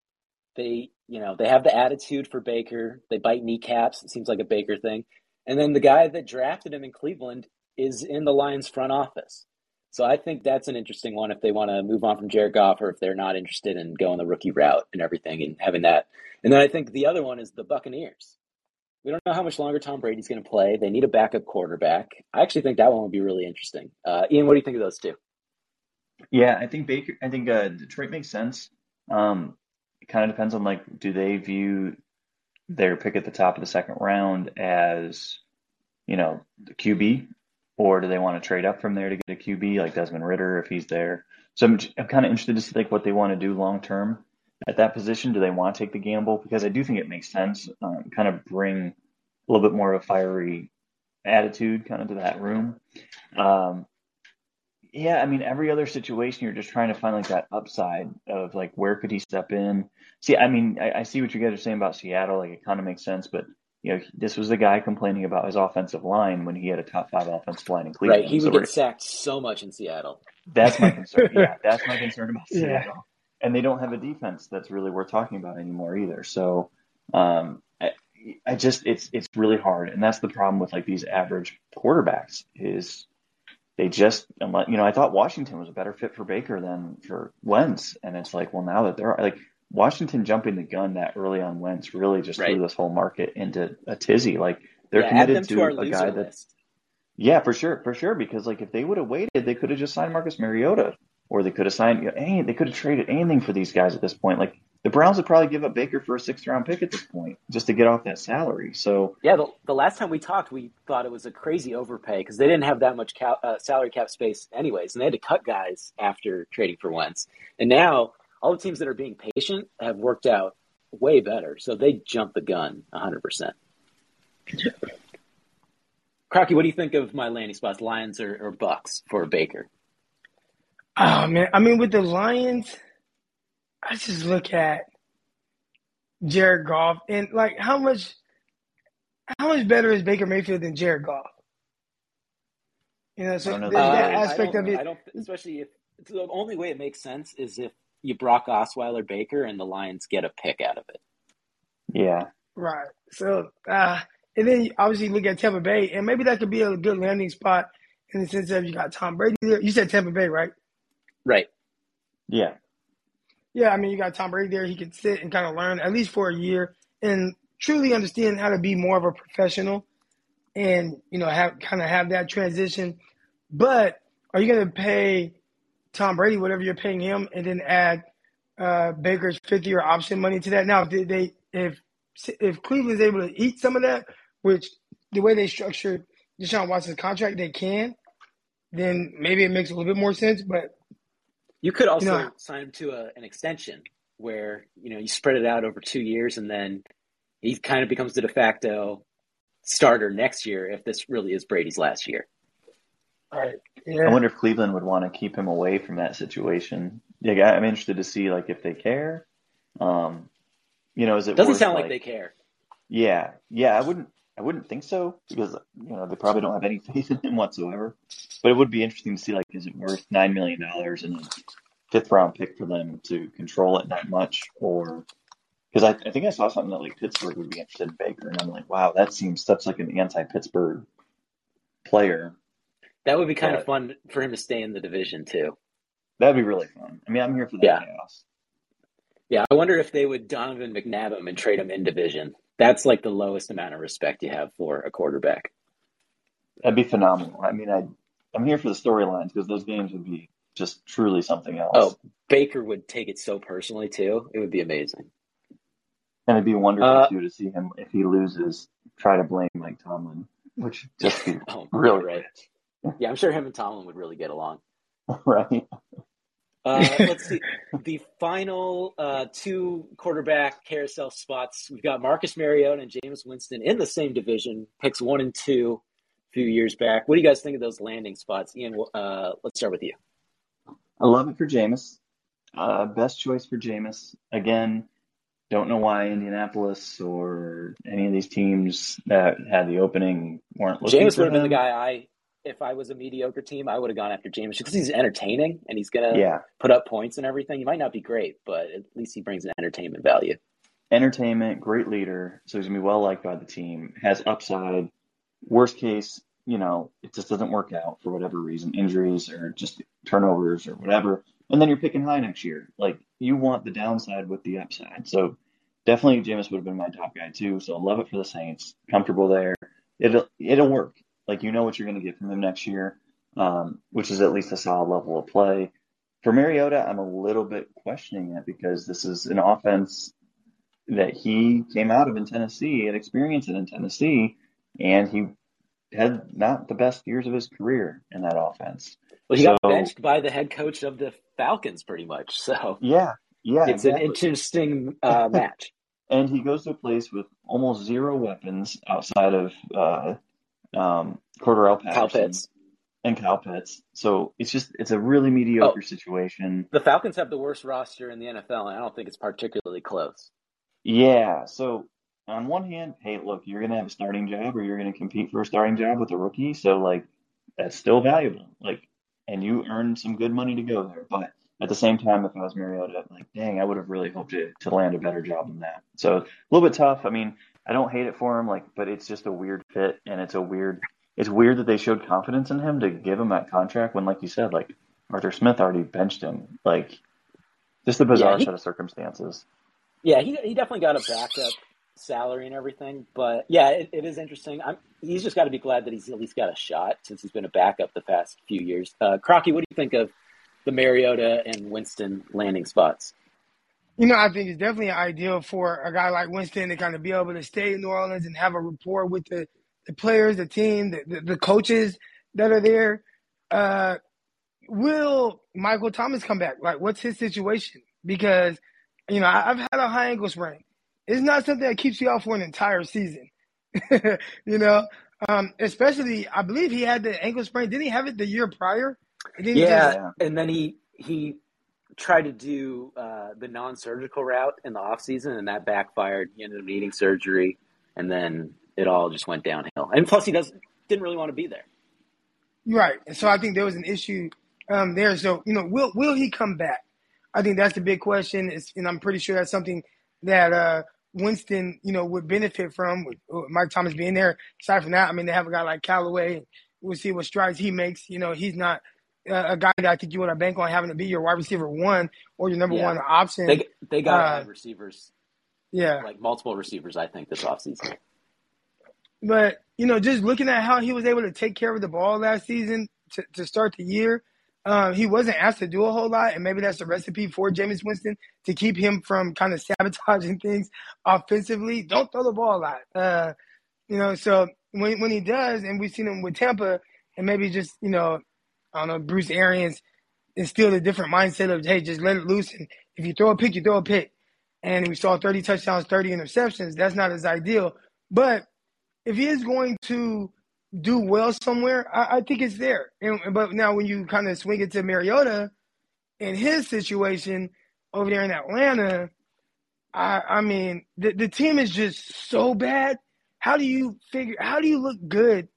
They, you know, they have the attitude for Baker. They bite kneecaps. It seems like a Baker thing. And then the guy that drafted him in Cleveland is in the Lions front office. So I think that's an interesting one if they want to move on from Jared Goff or if they're not interested in going the rookie route and everything and having that. And then I think the other one is the Buccaneers. We don't know how much longer Tom Brady's going to play. They need a backup quarterback. I actually think that one would be really interesting. Uh, Ian, what do you think of those two? Yeah, I think Baker. I think uh, Detroit makes sense. Um, it kind of depends on like, do they view their pick at the top of the second round as, you know, the QB, or do they want to trade up from there to get a QB like Desmond Ridder if he's there? So I'm, I'm kind of interested to see like what they want to do long term at that position. Do they want to take the gamble? Because I do think it makes sense. Um, kind of bring a little bit more of a fiery attitude kind of to that room. Um, yeah, I mean, every other situation, you're just trying to find like that upside of like where could he step in. See, I mean, I, I see what you guys are saying about Seattle. Like it kind of makes sense, but you know, this was the guy complaining about his offensive line when he had a top five offensive line in Cleveland. Right, he would so get sacked so much in Seattle. That's my concern. yeah, that's my concern about Seattle. Yeah. And they don't have a defense that's really worth talking about anymore either. So, um, I, I just it's it's really hard, and that's the problem with like these average quarterbacks is they just you know I thought Washington was a better fit for Baker than for Wentz, and it's like well now that they're like Washington jumping the gun that early on Wentz really just right. threw this whole market into a tizzy. Like they're yeah, committed to, to a guy that's yeah for sure for sure because like if they would have waited they could have just signed Marcus Mariota or they could have signed you know, any they could have traded anything for these guys at this point like the Browns would probably give up Baker for a sixth round pick at this point just to get off that salary. So yeah, the, the last time we talked, we thought it was a crazy overpay because they didn't have that much cap, uh, salary cap space anyways, and they had to cut guys after trading for Wentz. And now all the teams that are being patient have worked out way better, so they jumped the gun hundred percent. Crocky, what do you think of my landing spots, Lions or, or Bucks for Baker? Oh man, I mean with the Lions I just look at Jared Goff and like how much how much better is Baker Mayfield than Jared Goff? You know, so know that, that aspect of it. I don't, especially if the only way it makes sense is if you Brock Osweiler Baker and the Lions get a pick out of it. Yeah. Right. So, uh, and then obviously look at Tampa Bay, and maybe that could be a good landing spot in the sense of you got Tom Brady there. You said Tampa Bay, right? Right. Yeah. Yeah, I mean, you got Tom Brady there. He could sit and kind of learn at least for a year and truly understand how to be more of a professional and, you know, have kind of have that transition. But are you going to pay Tom Brady whatever you're paying him and then add uh, Baker's fifth year option money to that? Now, if they, if, if Cleveland's able to eat some of that, which the way they structured Deshaun Watson's contract, they can, then maybe it makes a little bit more sense. But you could also you know, sign him to a, an extension where you know you spread it out over two years, and then he kind of becomes the de facto starter next year if this really is Brady's last year. Right. Yeah. I wonder if Cleveland would want to keep him away from that situation. Yeah, I'm interested to see like if they care. Um, you know, is it doesn't sound like, like they care? Yeah, yeah, I wouldn't. I wouldn't think so because you know they probably don't have any faith in him whatsoever. But it would be interesting to see like is it worth nine million dollars and a fifth round pick for them to control it that much, or because I, I think I saw something that like Pittsburgh would be interested in Baker, and I'm like, wow, that seems such like an anti-Pittsburgh player. That would be kind but, of fun for him to stay in the division too. That'd be really fun. I mean, I'm here for that yeah. chaos. Yeah, I wonder if they would Donovan McNabb him and trade him in division. That's like the lowest amount of respect you have for a quarterback. That'd be phenomenal. I mean, I I'm here for the storylines because those games would be just truly something else. Oh, Baker would take it so personally too. It would be amazing. And it'd be wonderful uh, too to see him if he loses, try to blame Mike Tomlin, which just be oh, really right. Yeah, I'm sure him and Tomlin would really get along. right. Uh, let's see. The final uh, two quarterback carousel spots, we've got Marcus Mariota and Jameis Winston in the same division, picks one and two a few years back. What do you guys think of those landing spots? Ian, uh, let's start with you. I love it for Jameis. Uh, best choice for Jameis. Again, don't know why Indianapolis or any of these teams that had the opening weren't looking Jameis would have been the guy I, if I was a mediocre team, I would have gone after Jameis because he's entertaining and he's gonna Yeah, put up points and everything. He might not be great, but at least he brings an entertainment value. entertainment, great leader, so he's gonna be well liked by the team. Has upside. Worst case, you know, it just doesn't work out for whatever reason, injuries or just turnovers or whatever, and then you're picking high next year. Like you want the downside with the upside. So definitely Jameis would have been my top guy too. So I love it for the Saints. Comfortable there. It'll it'll work. Like you know what you're gonna get from him next year, um, which is at least a solid level of play. For Mariota, I'm a little bit questioning it because this is an offense that he came out of in Tennessee and experienced it in Tennessee, and he had not the best years of his career in that offense. Well, he got benched by the head coach of the Falcons, pretty much. So Yeah, yeah, it's exactly. an interesting uh, match. and he goes to a place with almost zero weapons outside of uh, um, Cordarrelle Patterson Kyle and Kyle Pitts. So it's just it's a really mediocre situation. The Falcons have the worst roster in the NFL, and I don't think it's particularly close. Yeah. So on one hand, hey, look, you're gonna have a starting job, or you're gonna compete for a starting job with a rookie. So like that's still valuable. Like, and you earn some good money to go there. But at the same time, if I was Mariota, like, dang, I would have really hoped to to land a better job than that. So a little bit tough. I mean, I don't hate it for him, like, but it's just a weird fit, and it's a weird. It's weird that they showed confidence in him to give him that contract when, like you said, like Arthur Smith already benched him. Like, just a bizarre Yeah, he- set of circumstances. Yeah, he he definitely got a backup salary and everything, but yeah, it, it is interesting. I'm, he's just got to be glad that he's at least got a shot since he's been a backup the past few years. Uh, Crocky, what do you think of the Mariota and Winston landing spots? You know, I think it's definitely ideal for a guy like Winston to kind of be able to stay in New Orleans and have a rapport with the, the players, the team, the, the, the coaches that are there. Uh, will Michael Thomas come back? Like, what's his situation? Because, you know, I, I've had a high ankle sprain. It's not something that keeps you out for an entire season. you know, um, especially, I believe he had the ankle sprain. Didn't he have it the year prior? Yeah, just- and then he he tried to do uh, the non-surgical route in the off season, and that backfired. He ended up needing surgery, and then it all just went downhill. And plus, he doesn't didn't really want to be there. Right. And so I think there was an issue um, there. So, you know, will will he come back? I think that's the big question. It's, and I'm pretty sure that's something that uh, Winston, you know, would benefit from with with Mike Thomas being there. Aside from that, I mean, they have a guy like Callaway. We'll see what strides he makes. You know, he's not a guy that I think you want to bank on having to be your wide receiver one or your number Yeah. one option. They they got to Uh, receivers, yeah. like multiple receivers. I think this offseason. But you know, just looking at how he was able to take care of the ball last season to, to start the year, um, he wasn't asked to do a whole lot, and maybe that's the recipe for Jameis Winston to keep him from kind of sabotaging things offensively. Don't throw the ball a lot, uh, you know. So when when he does, and we've seen him with Tampa, and maybe just you know, I don't know, Bruce Arians instilled a different mindset of hey, just let it loose, and if you throw a pick, you throw a pick. And we saw 30 touchdowns, 30 interceptions. That's not as ideal, but if he is going to do well somewhere, I, I think it's there. And, but now when you kind of swing it to Mariota and his situation over there in Atlanta, I, I mean, the, the team is just so bad. How do you figure, how do you look good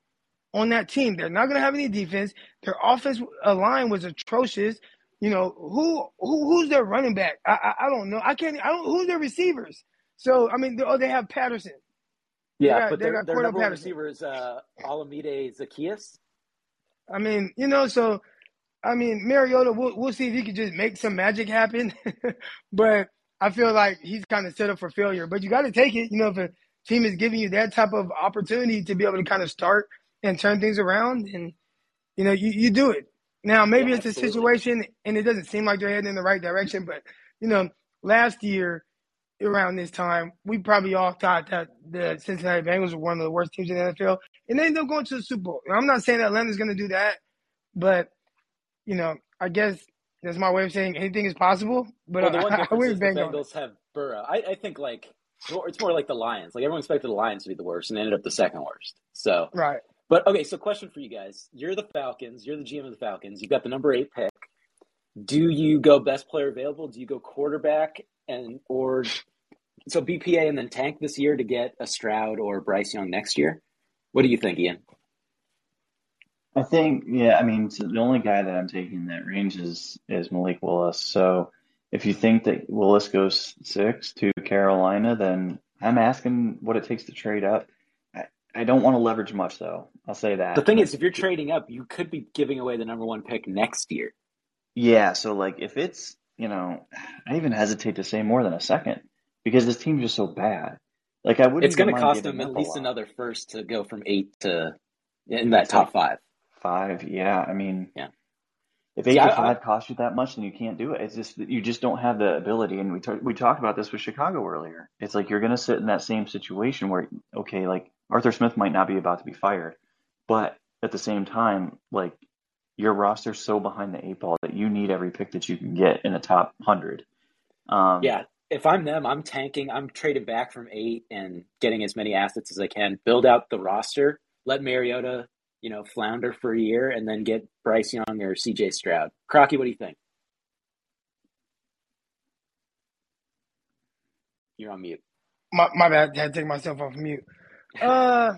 on that team? They're not going to have any defense. Their offense line was atrocious. You know, who, who who's their running back? I, I, I don't know. I can't, I don't, who's their receivers? So, I mean, oh, they have Patterson. Yeah, got- but they their, got their number one receiver is uh, Olamide Zaccheaus. I mean, you know, so I mean, Mariota, we'll we'll see if he can just make some magic happen. but I feel like he's kind of set up for failure. But you got to take it. You know, if a team is giving you that type of opportunity to be able to kind of start and turn things around, and you know, you, you do it. Now, maybe Yeah, it's a situation, and it doesn't seem like they're heading in the right direction. But you know, last year around this time, we probably all thought that the Cincinnati Bengals were one of the worst teams in the NFL, and they ended up going to the Super Bowl. Now, I'm not saying that Atlanta's going to do that, but you know, I guess that's my way of saying anything is possible. But well, the one I, I difference wouldn't is the bank on it. Bengals have Burrow. I, I think like it's more, it's more like the Lions. Like everyone expected the Lions to be the worst, and they ended up the second worst. So Right. But okay, so question for you guys: You're the Falcons. You're the GM of the Falcons. You've got the number eight pick. Do you go best player available? Do you go quarterback and or so BPA and then tank this year to get a Stroud or Bryce Young next year? What do you think, Ian? I think, yeah, I mean, so the only guy that I'm taking that range is is Malik Willis. So if you think that Willis goes six to Carolina, then I'm asking what it takes to trade up. I, don't want to leverage much, though. I'll say that. The thing is, if you're trading up, you could be giving away the number one pick next year. Yeah, so like if it's, you know, I even hesitate to say more than a second because this team's just so bad. Like I wouldn't. It's going to cost them at least another first to go from eight to in that top five. Five, yeah. I mean, Yeah. If eight I- to five costs you that much, then you can't do it. It's just you just don't have the ability. And we talked we talked about this with Chicago earlier. It's like you're going to sit in that same situation where, okay, like Arthur Smith might not be about to be fired, but at the same time, like your roster's so behind the eight ball that you need every pick that you can get in the top hundred. Um, Yeah, if I'm them, I'm tanking. I'm trading back from eight and getting as many assets as I can. Build out the roster. Let Mariota, you know, flounder for a year, and then get Bryce Young or C.J. Stroud. Crocky, what do you think? You're on mute. My, my bad. I had to take myself off mute. Uh,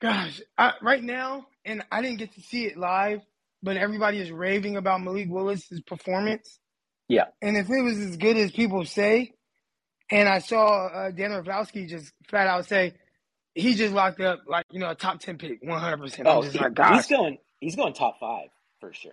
gosh, I, right now, and I didn't get to see it live, but everybody is raving about Malik Willis's performance. Yeah. And if it was as good as people say, and I saw uh, Dan Orlovsky just flat out say he just locked up like you know a top ten pick, one hundred percent. Oh, he- like, gosh, he's going. He's going top five for sure.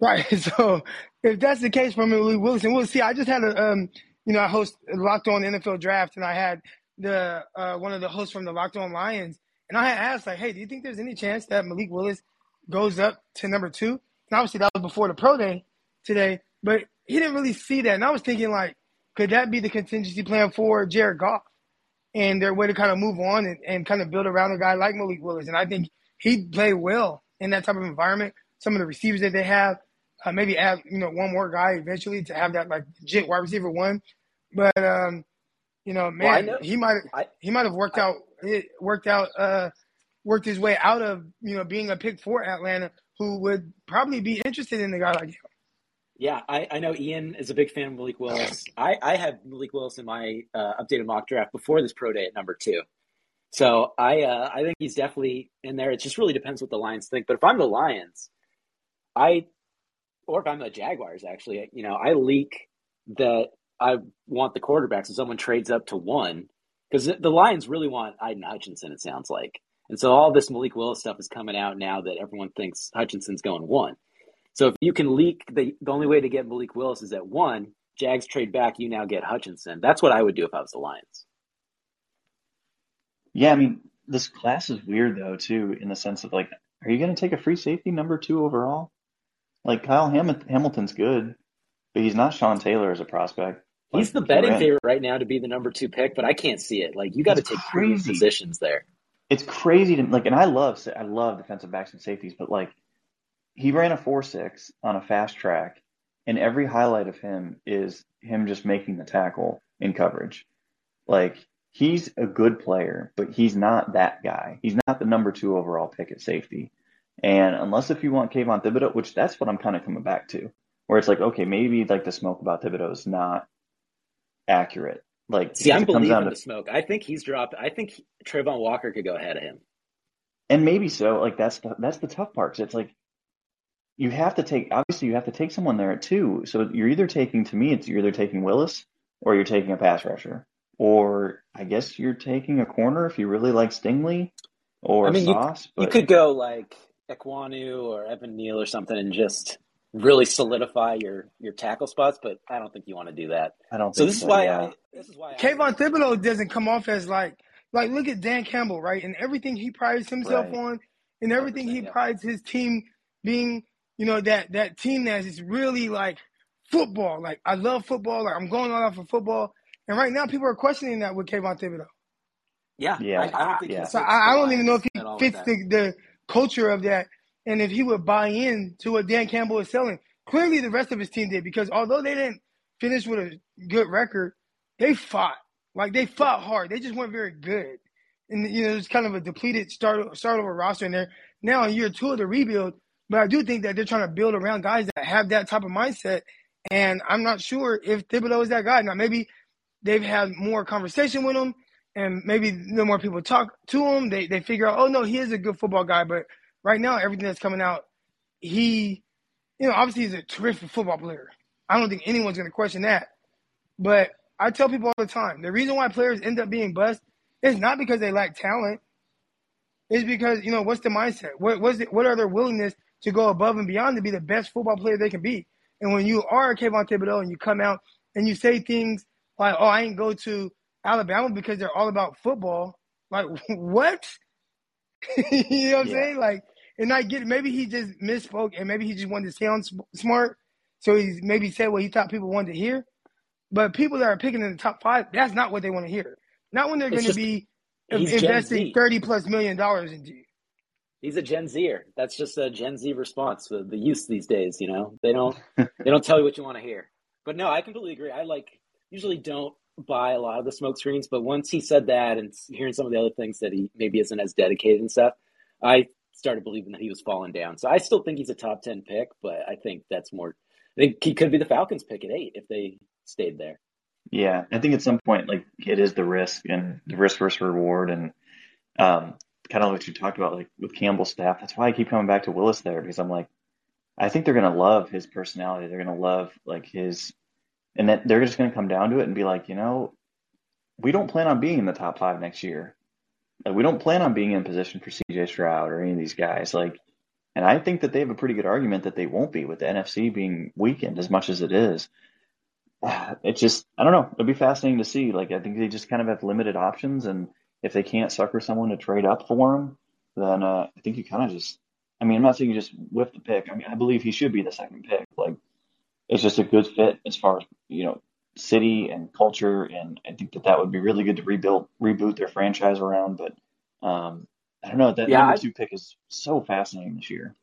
Right. So if that's the case for Malik Wilson, we'll see. I just had a um, you know, I host Locked On NFL Draft, and I had the uh one of the hosts from the Locked On Lions, and I had asked like, hey, do you think there's any chance that Malik Willis goes up to number two? And obviously that was before the pro day today, but he didn't really see that, and I was thinking like, could that be the contingency plan for Jared Goff? And their way to kind of move on and, and kind of build around a guy like Malik Willis. And I think he'd play well in that type of environment. Some of the receivers that they have, uh, maybe add you know one more guy eventually to have that like legit wide receiver one. But um, you know, Well, man, know- he might I- he might have worked out it worked out uh worked his way out of you know being a pick for Atlanta, who would probably be interested in a guy like him. Yeah, I, I know Ian is a big fan of Malik Willis. I, I had Malik Willis in my uh, updated mock draft before this pro day at number two. So I uh, I think he's definitely in there. It just really depends what the Lions think. But if I'm the Lions, I or if I'm the Jaguars, actually, you know, I leak that I want the quarterbacks. so someone trades up to one because the Lions really want Aidan Hutchinson. It sounds like, and so all this Malik Willis stuff is coming out now that everyone thinks Hutchinson's going one. So if you can leak the the only way to get Malik Willis is at one, Jags trade back, you now get Hutchinson. That's what I would do if I was the Lions. Yeah, I mean, this class is weird though too, in the sense of like, are you going to take a free safety number two overall? Like Kyle Ham- Hamilton's good, but he's not Sean Taylor as a prospect. He's the betting favorite right now to be the number two pick, but I can't see it. Like you got to take crazy. positions there. It's crazy to like, and I love I love defensive backs and safeties, but like, he ran a four six on a fast track, and every highlight of him is him just making the tackle in coverage. Like he's a good player, but he's not that guy. He's not the number two overall pick at safety. And unless if you want Kayvon Thibodeaux, which that's what I'm kind of coming back to, where it's like, okay, maybe like the smoke about Thibodeaux is not accurate. Like, See, I'm it comes down believing to the smoke. I think he's dropped. I think Travon Walker could go ahead of him. And maybe so. Like that's the that's the tough part. 'cause it's like you have to take obviously you have to take someone there at two. So you're either taking to me it's you're either taking Willis or you're taking a pass rusher. Or I guess you're taking a corner if you really like Stingley or I mean, you- Sauce. You But could go like Ekwonu or Evan Neal or something and just really solidify your your tackle spots, but I don't think you want to do that. I don't So think this is so, why yeah. I this is why I, Kayvon Thibodeaux doesn't come off as like like look at Dan Campbell, right? And everything he prides himself Right. on and everything he yeah. prides his team being, you know, that that team that is really like football. Like I love football, like I'm going all out for football. And right now people are questioning that with Kayvon Thibodeaux. yeah, Yeah. I, I don't think Yeah. So I, I don't even know if he Lions at all with fits the, the culture of that and if he would buy in to what Dan Campbell is selling. Clearly the rest of his team did because although they didn't finish with a good record, they fought. Like they fought hard. They just weren't very good. and you know, it's kind of a depleted start start over roster in there. Now in year two of the rebuild, but I do think that they're trying to build around guys that have that type of mindset. And I'm not sure if Thibodeaux is that guy. Now maybe they've had more conversation with him and maybe no more people talk to him. They they figure out, oh no, he is a good football guy. But right now, everything that's coming out, he, you know, obviously he's a terrific football player. I don't think anyone's going to question that. But I tell people all the time, the reason why players end up being bust is not because they lack talent. It's because you know what's the mindset? What was it? What are their willingness to go above and beyond to be the best football player they can be? And when you are Kayvon Thibodeaux and you come out and you say things like, "Oh, I ain't go to Alabama because they're all about football," like what? you know what I'm yeah. saying? Like, and I get maybe he just misspoke and maybe he just wanted to sound smart, so he's maybe said what he thought people wanted to hear. But people that are picking in the top five, that's not what they want to hear. Not when they're going to be investing thirty plus million dollars into you. He's a Gen Zer. That's just a Gen Z response the youth these days. You know, they don't they don't tell you what you want to hear. But no, I completely agree. I like usually don't buy a lot of the smoke screens, but once he said that and hearing some of the other things that he maybe isn't as dedicated and stuff, I started believing that he was falling down. So I still think he's a top ten pick, but I think that's more. I think he could be the Falcons pick at eight if they stayed there. Yeah, I think at some point, like it is the risk and the risk versus reward, and um, kind of what you talked about, like with Campbell's staff. That's why I keep coming back to Willis there because I'm like, I think they're gonna love his personality. They're gonna love like his, and that they're just gonna come down to it and be like, you know, we don't plan on being in the top five next year. Like, we don't plan on being in position for CJ Stroud or any of these guys. Like, and I think that they have a pretty good argument that they won't be with the NFC being weakened as much as it is. it's just I don't know. It'll be fascinating to see. Like I think they just kind of have limited options, and if they can't sucker someone to trade up for him, then uh, I think you kind of just. I mean, I'm not saying you just whip the pick. I mean, I believe he should be the second pick. Like it's just a good fit as far as you know city and culture, and I think that that would be really good to rebuild reboot their franchise around. But um, I don't know that yeah, number I, two pick is so fascinating this year.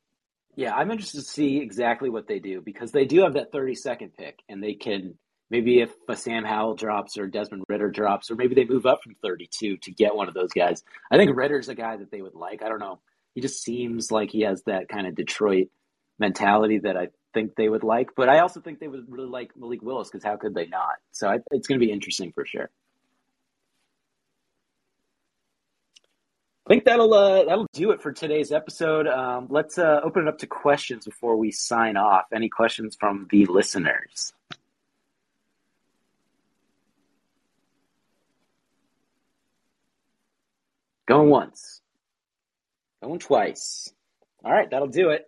Yeah, I'm interested to see exactly what they do because they do have that 30 second pick, and they can maybe if a Sam Howell drops or Desmond Ridder drops, or maybe they move up from 32 to get one of those guys. I think Ridder's a guy that they would like. I don't know. He just seems like he has that kind of Detroit mentality that I think they would like. But I also think they would really like Malik Willis because how could they not? So I, it's going to be interesting for sure. I think that'll uh, that'll do it for today's episode. Um, let's uh, open it up to questions before we sign off. Any questions from the listeners? Going once. Going twice. All right, that'll do it.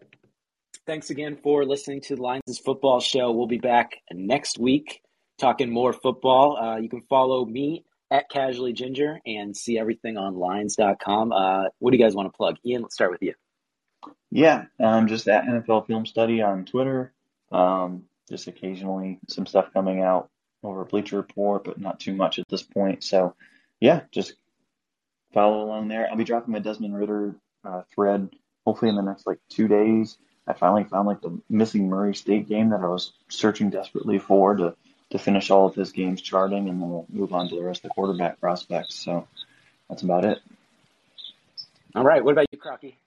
Thanks again for listening to the Lions Football Show. We'll be back next week talking more football. Uh, you can follow me at Casually Ginger and see everything on Lions.com. Uh, what do you guys want to plug? Ian, let's start with you. Yeah, um, just at NFL Film Study on Twitter. Um, just occasionally some stuff coming out over Bleacher Report, but not too much at this point. So, yeah, just follow along there. I'll be dropping my Desmond Ridder uh, thread hopefully in the next like two days. I finally found like the missing Murray State game that I was searching desperately for to to finish all of his games charting, and then we'll move on to the rest of the quarterback prospects. So that's about it. All right. What about you, Crocky?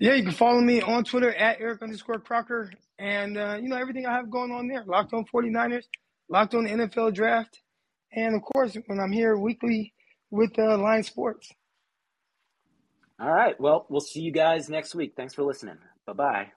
Yeah, you can follow me on Twitter at Eric underscore Crocker. And, uh, you know, everything I have going on there. Locked on 49ers, locked on the NFL draft. And, of course, when I'm here weekly with uh, Line Sports. All right. Well, we'll see you guys next week. Thanks for listening. Bye bye.